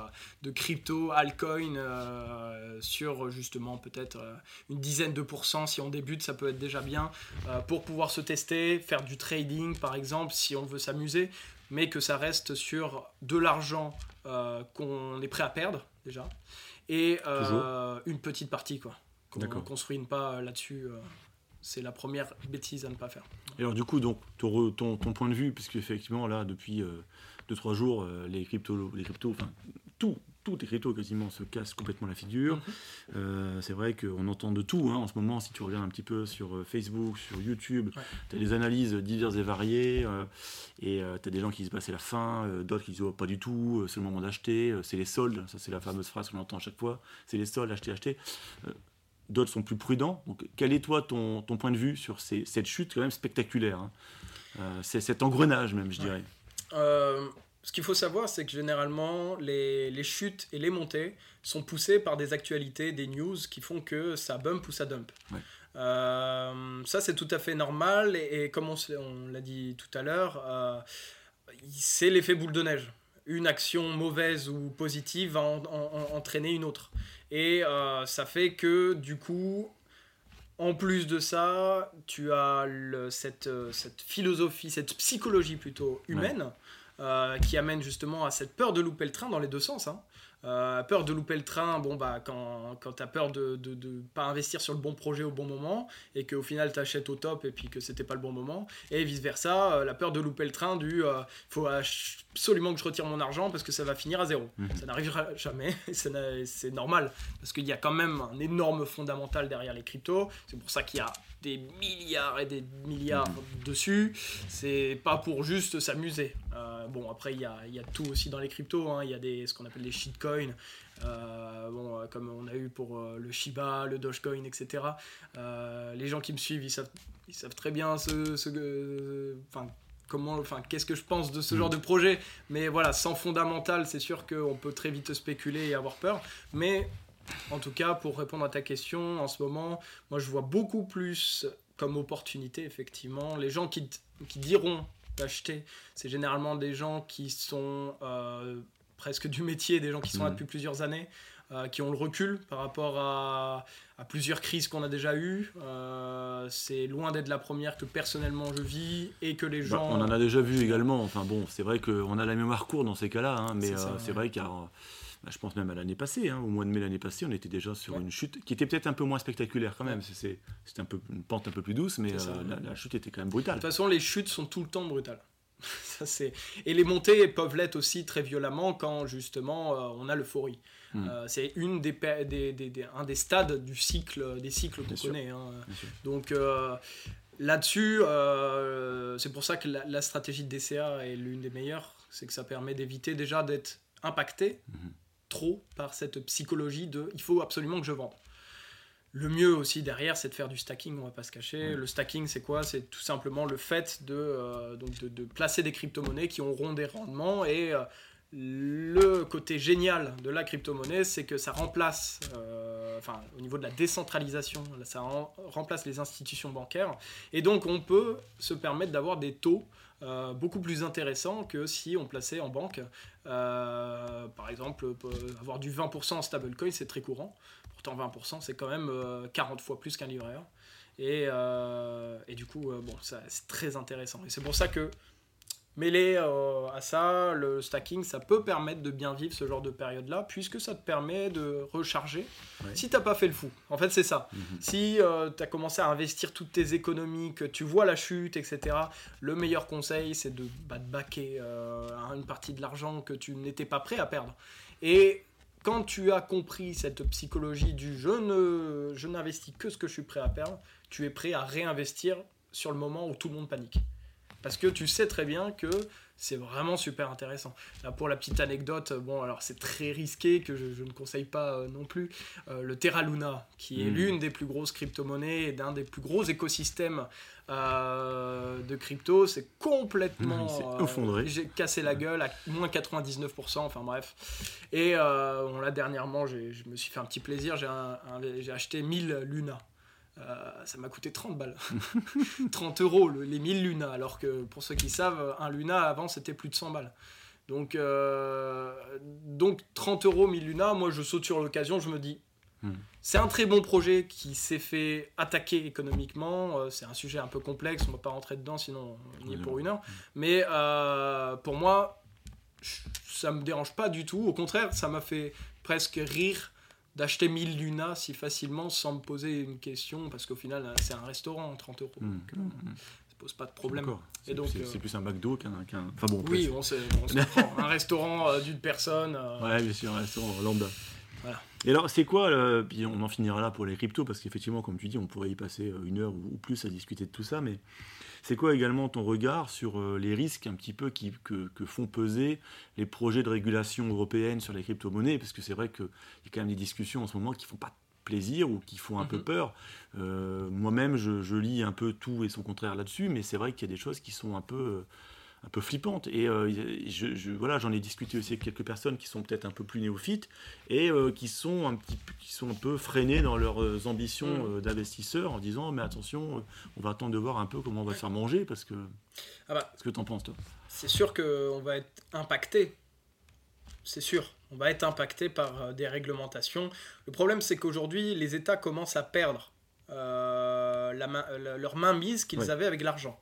de crypto, altcoin sur justement peut-être une dizaine de pourcents si on débute, ça peut être déjà bien pour pouvoir se tester, faire du trading par exemple si on veut s'amuser, mais que ça reste sur de l'argent euh, qu'on est prêt à perdre déjà et euh, une petite partie quoi. Qu'on qu'on se ruine pas là-dessus. euh, c'est la première bêtise à ne pas faire. Et alors du coup, donc, ton, ton, ton point de vue, puisque effectivement là, depuis 2-3 jours, les cryptos, les cryptos, enfin tout, tous les quasiment se cassent complètement la figure. Mhm. Euh, c'est vrai qu'on entend de tout hein, en ce moment. Si tu regardes un petit peu sur euh, Facebook, sur YouTube, Ouais. tu as des analyses diverses et variées. euh, et tu as des gens qui disent bah, c'est la fin, euh, d'autres qui disent oh, pas du tout, euh, c'est le moment d'acheter, euh, c'est les soldes. Ça, c'est la fameuse phrase qu'on entend à chaque fois c'est les soldes, acheter, acheter. Euh, D'autres sont plus prudents. Donc, quel est toi ton, ton point de vue sur ces- cette chute quand même spectaculaire hein? Euh, C'est cet engrenage même, je dirais. Ce qu'il faut savoir, c'est que généralement, les, les chutes et les montées sont poussées par des actualités, des news qui font que ça bump ou ça dump. Ouais. Euh, ça, c'est tout à fait normal. Et, et comme on, on l'a dit tout à l'heure, euh, c'est l'effet boule de neige. Une action mauvaise ou positive va en- en- en- entraîner une autre. Et euh, ça fait que, du coup, en plus de ça, tu as le- cette, cette philosophie, cette psychologie plutôt humaine euh, qui amène justement à cette peur de louper le train dans les deux sens. hein. Euh, peur de louper le train, bon bah quand, quand tu as peur de ne de, de pas investir sur le bon projet au bon moment et qu'au final tu achètes au top et puis que c'était pas le bon moment, et vice versa, la peur de louper le train du euh, faut absolument que je retire mon argent parce que ça va finir à zéro. Mhm. Ça n'arrivera jamais, c'est normal parce qu'il y a quand même un énorme fondamental derrière les cryptos. C'est pour ça qu'il y a des milliards et des milliards dessus. C'est pas pour juste s'amuser. Euh, bon, après, il y a, y a tout aussi dans les cryptos. hein. Il y a des, ce qu'on appelle les shitcoins. Euh, bon, euh, comme on a eu pour le Shiba, le Dogecoin, etc. Les gens qui me suivent, ils savent, ils savent très bien ce, ce comment, enfin, qu'est-ce que je pense de ce genre de projet. Mais voilà, sans fondamental, c'est sûr qu'on peut très vite spéculer et avoir peur. Mais en tout cas, pour répondre à ta question, en ce moment, moi je vois beaucoup plus comme opportunité, effectivement. Les gens qui, qui diront d'acheter, c'est généralement des gens qui sont euh, presque du métier, des gens qui sont là Mhm. depuis plusieurs années, euh, qui ont le recul par rapport à, à plusieurs crises qu'on a déjà eues. Euh, c'est loin d'être la première que personnellement je vis et que les Bah, gens... on en a déjà vu également. Enfin bon, c'est vrai qu'on a la mémoire courte dans ces cas-là, hein, mais C'est ça, euh, c'est ouais. Bah, je pense même à l'année passée, hein, au mois de mai l'année passée, on était déjà sur Ouais. une chute qui était peut-être un peu moins spectaculaire quand même. C'était un peu une pente un peu plus douce, mais ça, euh, la, la chute était quand même brutale. De toute façon, les chutes sont tout le temps brutales. Ça. Et les montées peuvent l'être aussi très violemment quand justement euh, on a l'euphorie. Mm. Euh, c'est une des, un des stades du cycle, des cycles qu'on connaît. hein. Donc là-dessus, euh, c'est pour ça que la, la stratégie de DCA est l'une des meilleures. C'est que ça permet d'éviter déjà d'être impacté Mhm. Trop par cette psychologie de il faut absolument que je vende. Le mieux aussi derrière, c'est de faire du stacking, on va pas se cacher. Le stacking, c'est quoi? C'est tout simplement le fait de, euh, donc de, de placer des crypto-monnaies qui auront des rendements. Et euh, le côté génial de la crypto-monnaie, c'est que ça remplace, euh, enfin, au niveau de la décentralisation, ça rem- remplace les institutions bancaires. Et donc, on peut se permettre d'avoir des taux euh, beaucoup plus intéressants que si on plaçait en banque. Euh, par exemple, peut avoir du 20% en stablecoin, c'est très courant. Pourtant, 20%, c'est quand même euh, 40 fois plus qu'un livret. Et, euh, et du coup, euh, bon, c'est très intéressant. Et c'est pour ça que mêler euh, à ça, le stacking, ça peut permettre de bien vivre ce genre de période-là, puisque ça te permet de recharger Ouais. si t'as pas fait le fou. En fait, c'est ça. Mhm. Si tu as commencé à investir toutes tes économies, que tu vois la chute, etc., le meilleur conseil, c'est de, bah, de baquer euh, une partie de l'argent que tu n'étais pas prêt à perdre. Et quand tu as compris cette psychologie du je ne je n'investis que ce que je suis prêt à perdre, tu es prêt à réinvestir sur le moment où tout le monde panique. Parce que tu sais très bien que c'est vraiment super intéressant. Là, pour la petite anecdote, bon, alors c'est très risqué, que je, je ne conseille pas euh, non plus, euh, le Terra Luna, qui est Mhm. l'une des plus grosses crypto-monnaies et d'un des plus gros écosystèmes euh, de crypto, c'est complètement... Effondré. J'ai cassé la gueule à moins 99%, enfin bref. Et là, dernièrement, j'ai- je me suis fait un petit plaisir, j'ai acheté 1000 Luna. Euh, ça m'a coûté 30 balles. 30 euros le- les 1000 Luna, alors que pour ceux qui savent, un Luna avant c'était plus de 100 balles. Donc, euh, donc 30 euros 1000 Luna, moi je saute sur l'occasion, je me dis, Hmm. c'est un très bon projet qui s'est fait attaquer économiquement. euh, c'est un sujet un peu complexe, on va pas rentrer dedans, sinon on y est pour une heure. Mais euh, pour moi, ça me dérange pas du tout. Au contraire, ça m'a fait presque rire d'acheter 1000 Luna si facilement sans me poser une question, parce qu'au final, c'est un restaurant, 30 euros. Mhm. Donc, euh, ça pose pas de problème. Et C'est donc, c'est- euh, c'est plus un McDo qu'un. qu'un- Enfin bon, Oui, on, se comprend. un restaurant euh, d'une personne. euh, Ouais, bien sûr, un restaurant lambda. Voilà. Et alors, c'est quoi, le- puis on en finira là pour les cryptos, parce qu'effectivement, comme tu dis, on pourrait y passer euh, une heure ou plus à discuter de tout ça, mais c'est quoi également ton regard sur euh, les risques un petit peu qui, que, que font peser les projets de régulation européenne sur les crypto-monnaies? Parce que c'est vrai qu'il y a quand même des discussions en ce moment qui font pas plaisir ou qui font un peu Mhm. peur. Euh, Moi-même, je, je lis un peu tout et son contraire là-dessus, mais c'est vrai qu'il y a des choses qui sont un peu... euh, un peu flippante. Et euh, je, je- voilà, j'en ai discuté aussi avec quelques personnes qui sont peut-être un peu plus néophytes et euh, qui sont un petit, peu- qui sont un peu freinés dans leurs euh, ambitions Mm. euh, d'investisseurs en disant mais attention, on va attendre de voir un peu comment on va se faire manger parce que. Ah bah. Ce que t'en penses toi? c'est sûr qu'on va être impacté. C'est sûr, on va être impacté par des réglementations. Le problème, c'est qu'aujourd'hui, les États commencent à perdre la main- leur mainmise qu'ils Ouais. avaient avec l'argent.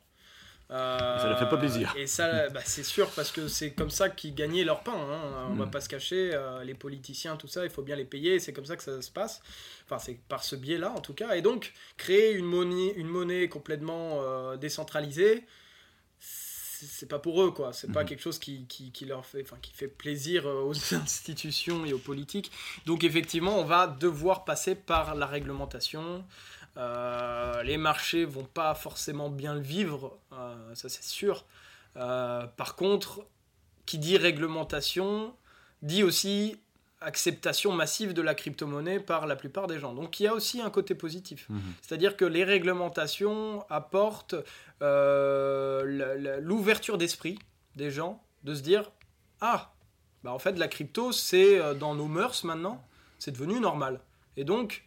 Euh, ça leur fait pas plaisir. Et ça, bah, c'est sûr, parce que c'est comme ça qu'ils gagnaient leur pain. hein. On va Mm. pas se cacher, euh, les politiciens, tout ça, il faut bien les payer. C'est comme ça que ça se passe. Enfin, c'est par ce biais-là, en tout cas. Et donc, créer une monnaie, une monnaie complètement euh, décentralisée, c'est pas pour eux, quoi. C'est pas Mhm. quelque chose qui, qui, qui leur fait, enfin, qui fait plaisir euh, aux institutions et aux politiques. Donc, effectivement, on va devoir passer par la réglementation. Euh, les marchés vont pas forcément bien le vivre, euh, ça c'est sûr. Euh, par contre, qui dit réglementation dit aussi acceptation massive de la crypto-monnaie par la plupart des gens. Donc il y a aussi un côté positif. C'est-à-dire que les réglementations apportent euh, l'ouverture d'esprit des gens de se dire Ah, bah en fait, la crypto, c'est dans nos mœurs maintenant, c'est devenu normal. Et donc,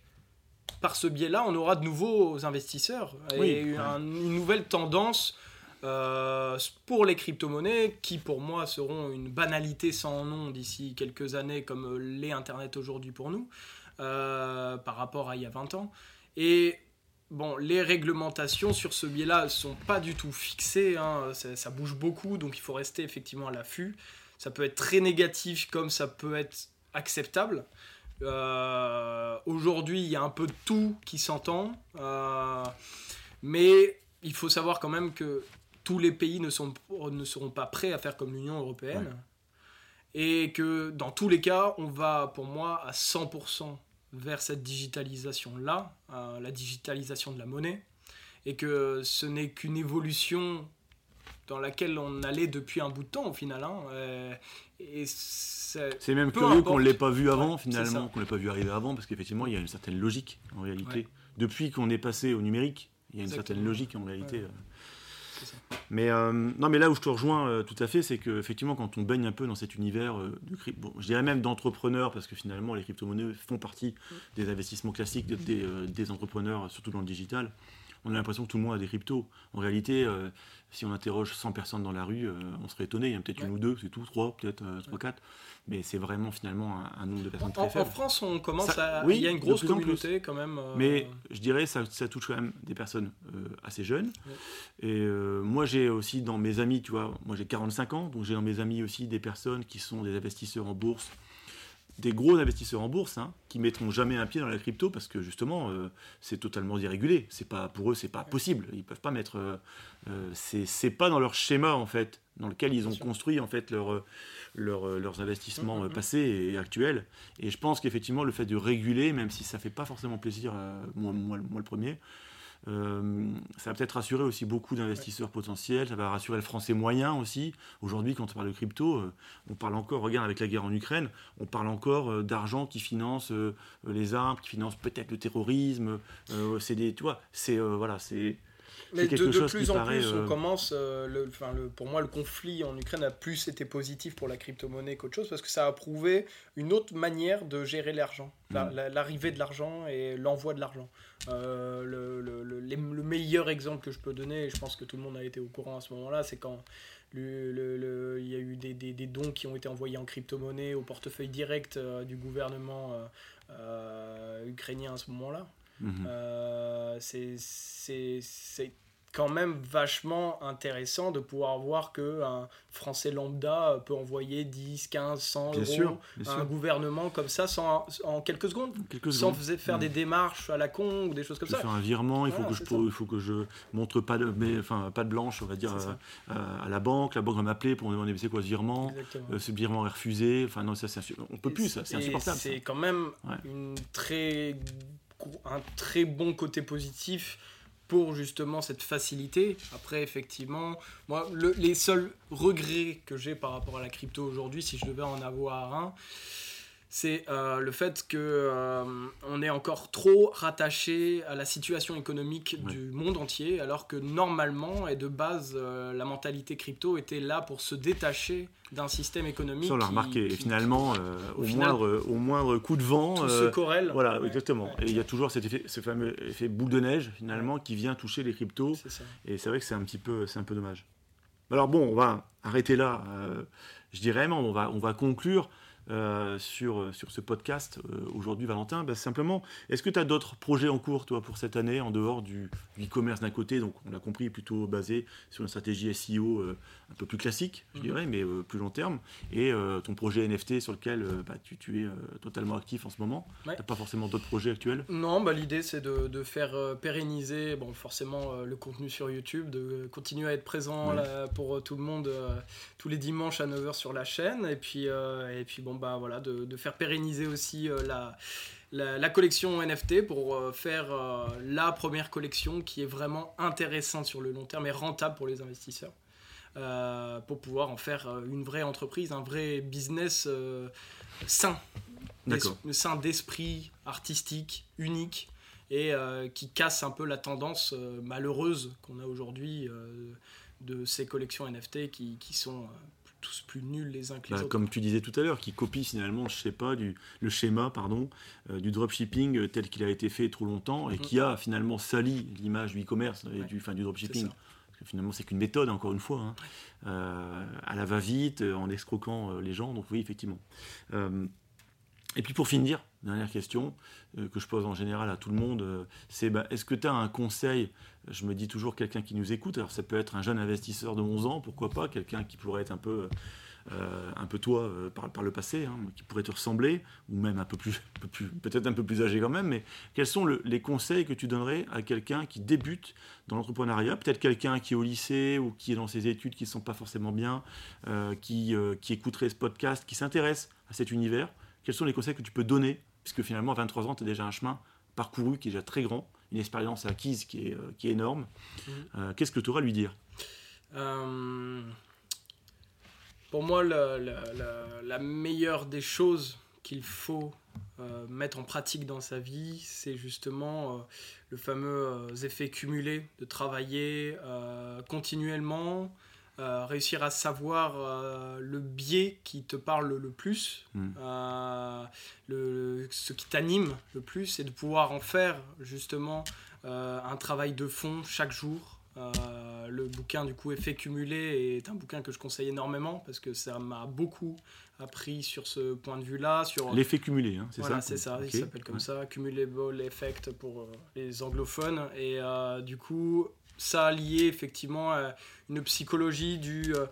par ce biais-là, on aura de nouveaux investisseurs et Oui, un- une nouvelle tendance euh, pour les crypto-monnaies qui, pour moi, seront une banalité sans nom d'ici quelques années, comme euh, l'est Internet aujourd'hui pour nous, euh, par rapport à il y a 20 ans. Et bon, les réglementations sur ce biais-là ne sont pas du tout fixées, hein, ça, ça bouge beaucoup, donc il faut rester effectivement à l'affût. Ça peut être très négatif comme ça peut être acceptable. Euh, Aujourd'hui, il y a un peu de tout qui s'entend, euh, mais il faut savoir quand même que tous les pays ne sont ne seront pas prêts à faire comme l'Union européenne. Et que dans tous les cas, on va pour moi à 100% vers cette digitalisation-là, la digitalisation de la monnaie, et que ce n'est qu'une évolution dans laquelle on allait depuis un bout de temps au final. Hein, euh, c'est même curieux qu'on ne l'ait pas vu avant finalement, qu'on ne l'ait pas vu arriver avant, parce qu'effectivement il y a une certaine logique en réalité. Depuis qu'on est passé au numérique, il y a une certaine logique en réalité. Euh. Mais euh, non, mais là où je te rejoins tout à fait, c'est qu'effectivement, quand on baigne un peu dans cet univers de bon, je dirais même d'entrepreneurs, parce que finalement, les crypto-monnaies font partie mm. des investissements classiques des, des, entrepreneurs, surtout dans le digital on a l'impression que tout le monde a des cryptos. En réalité, euh, si on interroge 100 personnes dans la rue, euh, on serait étonné. Il y en a peut-être une ou deux, c'est tout, trois, peut-être euh, trois, quatre. Mais c'est vraiment finalement un, nombre de personnes très faible. En France, on commence à. il y a une grosse communauté quand même. Mais je dirais ça, ça touche quand même des personnes assez jeunes. Et moi, j'ai aussi dans mes amis, tu vois, moi j'ai 45 ans, donc j'ai dans mes amis aussi des personnes qui sont des investisseurs en bourse des gros investisseurs en bourse hein, qui mettront jamais un pied dans la crypto parce que justement euh, c'est totalement dérégulé. C'est pas pour eux c'est pas possible. Ils peuvent pas mettre. Euh, euh, c'est pas dans leur schéma en fait dans lequel ils ont construit en fait leur, leurs investissements mm, mm, mm. passés et actuels. Et je pense qu'effectivement le fait de réguler, même si ça fait pas forcément plaisir, moi, moi, le premier, euh, ça va peut-être rassurer aussi beaucoup d'investisseurs potentiels, ça va rassurer le français moyen aussi. Aujourd'hui, quand on parle de crypto, euh, on parle encore, regarde avec la guerre en Ukraine, on parle encore euh, d'argent qui finance les armes, qui finance peut-être le terrorisme. c'est des, tu vois, c'est voilà, c'est mais de, de, plus en plus, on commence. le, enfin, le, pour moi, le conflit en Ukraine a plus été positif pour la crypto-monnaie qu'autre chose parce que ça a prouvé une autre manière de gérer l'argent, mm. l'arrivée de l'argent et l'envoi de l'argent. Euh, le, le, le, meilleur exemple que je peux donner, et je pense que tout le monde a été au courant à ce moment-là, c'est quand il y a eu des, des, des, dons qui ont été envoyés en crypto-monnaie au portefeuille direct euh, du gouvernement euh, ukrainien à ce moment-là. Mhm. c'est quand même vachement intéressant de pouvoir voir que un Français lambda peut envoyer 10, 15, 100 euros à un gouvernement comme ça sans, en quelques secondes, sans faire des démarches à la con ou des choses comme ça. Faire un virement, il faut que je il faut que je montre pas de mais, enfin pas de blanche, on va dire à, la banque, la banque va m'appeler pour me demander c'est quoi ce virement, euh, ce virement est refusé, enfin non ça c'est on peut plus ça, c'est insupportable. C'est quand même une très un très bon côté positif pour justement cette facilité. Après, effectivement, moi, les seuls regrets que j'ai par rapport à la crypto aujourd'hui, si je devais en avoir un, c'est euh, le fait que euh, on est encore trop rattaché à la situation économique du monde entier, alors que normalement et de base, euh, la mentalité crypto était là pour se détacher d'un système économique. Ça, on l'a remarqué. et finalement, au, moindre, au moindre coup de vent, tout se corrèle. Voilà, exactement. Et il y a toujours cet effet, ce fameux effet boule de neige finalement qui vient toucher les cryptos. Et c'est vrai que c'est un petit peu, c'est un peu dommage. Alors bon, on va arrêter là. je dirais, mais on va, on va conclure. Euh, sur, sur ce podcast euh, aujourd'hui, Valentin. Bah, Simplement, est-ce que tu as d'autres projets en cours, toi, pour cette année, en dehors du e-commerce d'un côté, donc on l'a compris, plutôt basé sur une stratégie SEO euh, un peu plus classique, je mhm. dirais, mais plus long terme, et ton projet NFT sur lequel bah, tu, tu, es totalement actif en ce moment. Tu n'as pas forcément d'autres projets actuels? Non, bah, l'idée c'est de, de, faire pérenniser, bon, forcément, le contenu sur YouTube, de continuer à être présent pour tout le monde tous les dimanches à 9h sur la chaîne, et puis, et puis bon, bah, voilà, de, faire pérenniser aussi euh, la, la, collection NFT pour euh, faire euh, la première collection qui est vraiment intéressante sur le long terme et rentable pour les investisseurs. pour pouvoir en faire une vraie entreprise, un vrai business sain, sain d'esprit, artistique, unique, et qui casse un peu la tendance malheureuse qu'on a aujourd'hui de ces collections NFT qui, qui sont tous plus nuls les uns que les bah, autres. Comme tu disais tout à l'heure, qui copie finalement, je sais pas, du, le schéma pardon, euh, du dropshipping euh, tel qu'il a été fait trop longtemps et qui a finalement sali l'image du e-commerce et du, fin, du dropshipping. Finalement, c'est qu'une méthode, encore une fois, hein. euh, à la va-vite, en escroquant les gens. Donc oui, effectivement. Et puis pour finir, dernière question que je pose en général à tout le monde, c'est bah, est-ce que tu as un conseil Je me dis toujours quelqu'un qui nous écoute, alors ça peut être un jeune investisseur de 11 ans, pourquoi pas, quelqu'un qui pourrait être un peu un peu toi par, le passé, hein, qui pourrait te ressembler, ou même un peu plus, peut-être un peu plus âgé quand même, mais quels sont les conseils que tu donnerais à quelqu'un qui débute dans l'entrepreneuriat, peut-être quelqu'un qui est au lycée ou qui est dans ses études qui ne sont pas forcément bien, qui, qui écouterait ce podcast, qui s'intéresse à cet univers, quels sont les conseils que tu peux donner? Puisque finalement, à 23 ans, tu as déjà un chemin parcouru qui est déjà très grand, une expérience acquise qui est, euh, qui est énorme. Mhm. Euh, qu'est-ce que tu auras à lui dire? Euh, Pour moi, la, la, meilleure des choses qu'il faut mettre en pratique dans sa vie, c'est justement le fameux effet cumulé de travailler continuellement, euh, réussir à savoir euh, le biais qui te parle le plus, hmm. euh, le, ce qui t'anime le plus, et de pouvoir en faire justement un travail de fond chaque jour. le bouquin du coup Effet cumulé est un bouquin que je conseille énormément parce que ça m'a beaucoup appris sur ce point de vue-là. sur L'effet cumulé, hein, c'est voilà, ça c'est ça, il s'appelle comme ça, Cumulable Effect pour les anglophones. Et du coup, ça lié effectivement à une psychologie du euh,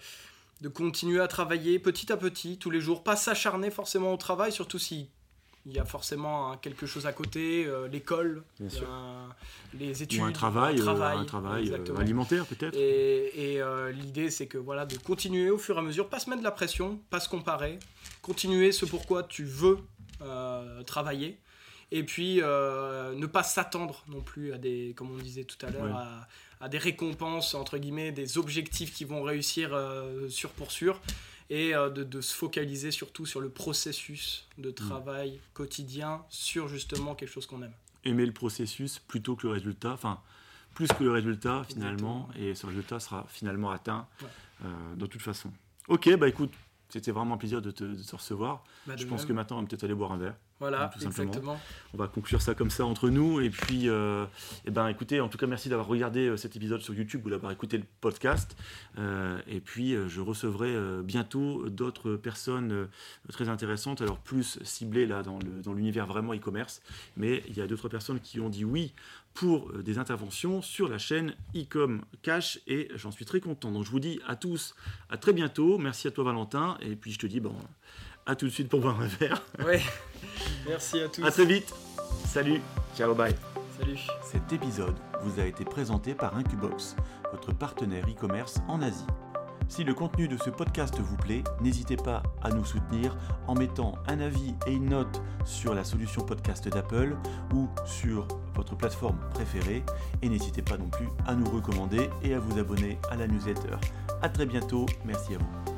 de continuer à travailler petit à petit, tous les jours, pas s'acharner forcément au travail, surtout si il y a forcément quelque chose à côté, euh, l'école, les études, un travail, un travail, euh, alimentaire peut-être. Et, l'idée c'est que voilà de continuer au fur et à mesure, pas se mettre de la pression, pas se comparer, continuer ce pourquoi tu veux travailler et puis ne pas s'attendre non plus à des, comme on disait tout à l'heure, à, à des récompenses, entre guillemets, des objectifs qui vont réussir euh, sur pour sûr, et euh, de, se focaliser surtout sur le processus de mm. travail quotidien, sur justement quelque chose qu'on aime. Aimer le processus plutôt que le résultat, enfin, plus que le résultat finalement, et ce résultat sera finalement atteint euh, de toute façon. Ok, bah écoute, c'était vraiment un plaisir de te, recevoir. Bah, Je pense que maintenant, on va peut-être aller boire un verre. Voilà, tout exactement. On va conclure ça comme ça entre nous. Et puis, euh, eh ben, écoutez, en tout cas, merci d'avoir regardé euh, cet épisode sur YouTube ou d'avoir écouté le podcast. Euh, et puis, je recevrai bientôt d'autres personnes très intéressantes, alors plus ciblées là dans l'univers vraiment e-commerce. Mais il y a d'autres personnes qui ont dit oui pour des interventions sur la chaîne Ecom Cash et j'en suis très content. Donc je vous dis à tous à très bientôt. Merci à toi Valentin et puis je te dis bon à tout de suite pour boire un verre. Ouais. Merci à tous. À très vite. Salut. Ciao, bye. Salut. Cet épisode vous a été présenté par Incubox, votre partenaire e-commerce en Asie. Si le contenu de ce podcast vous plaît, n'hésitez pas à nous soutenir en mettant un avis et une note sur la solution podcast d'Apple ou sur votre plateforme préférée. Et n'hésitez pas non plus à nous recommander et à vous abonner à la newsletter. A très bientôt, merci à vous.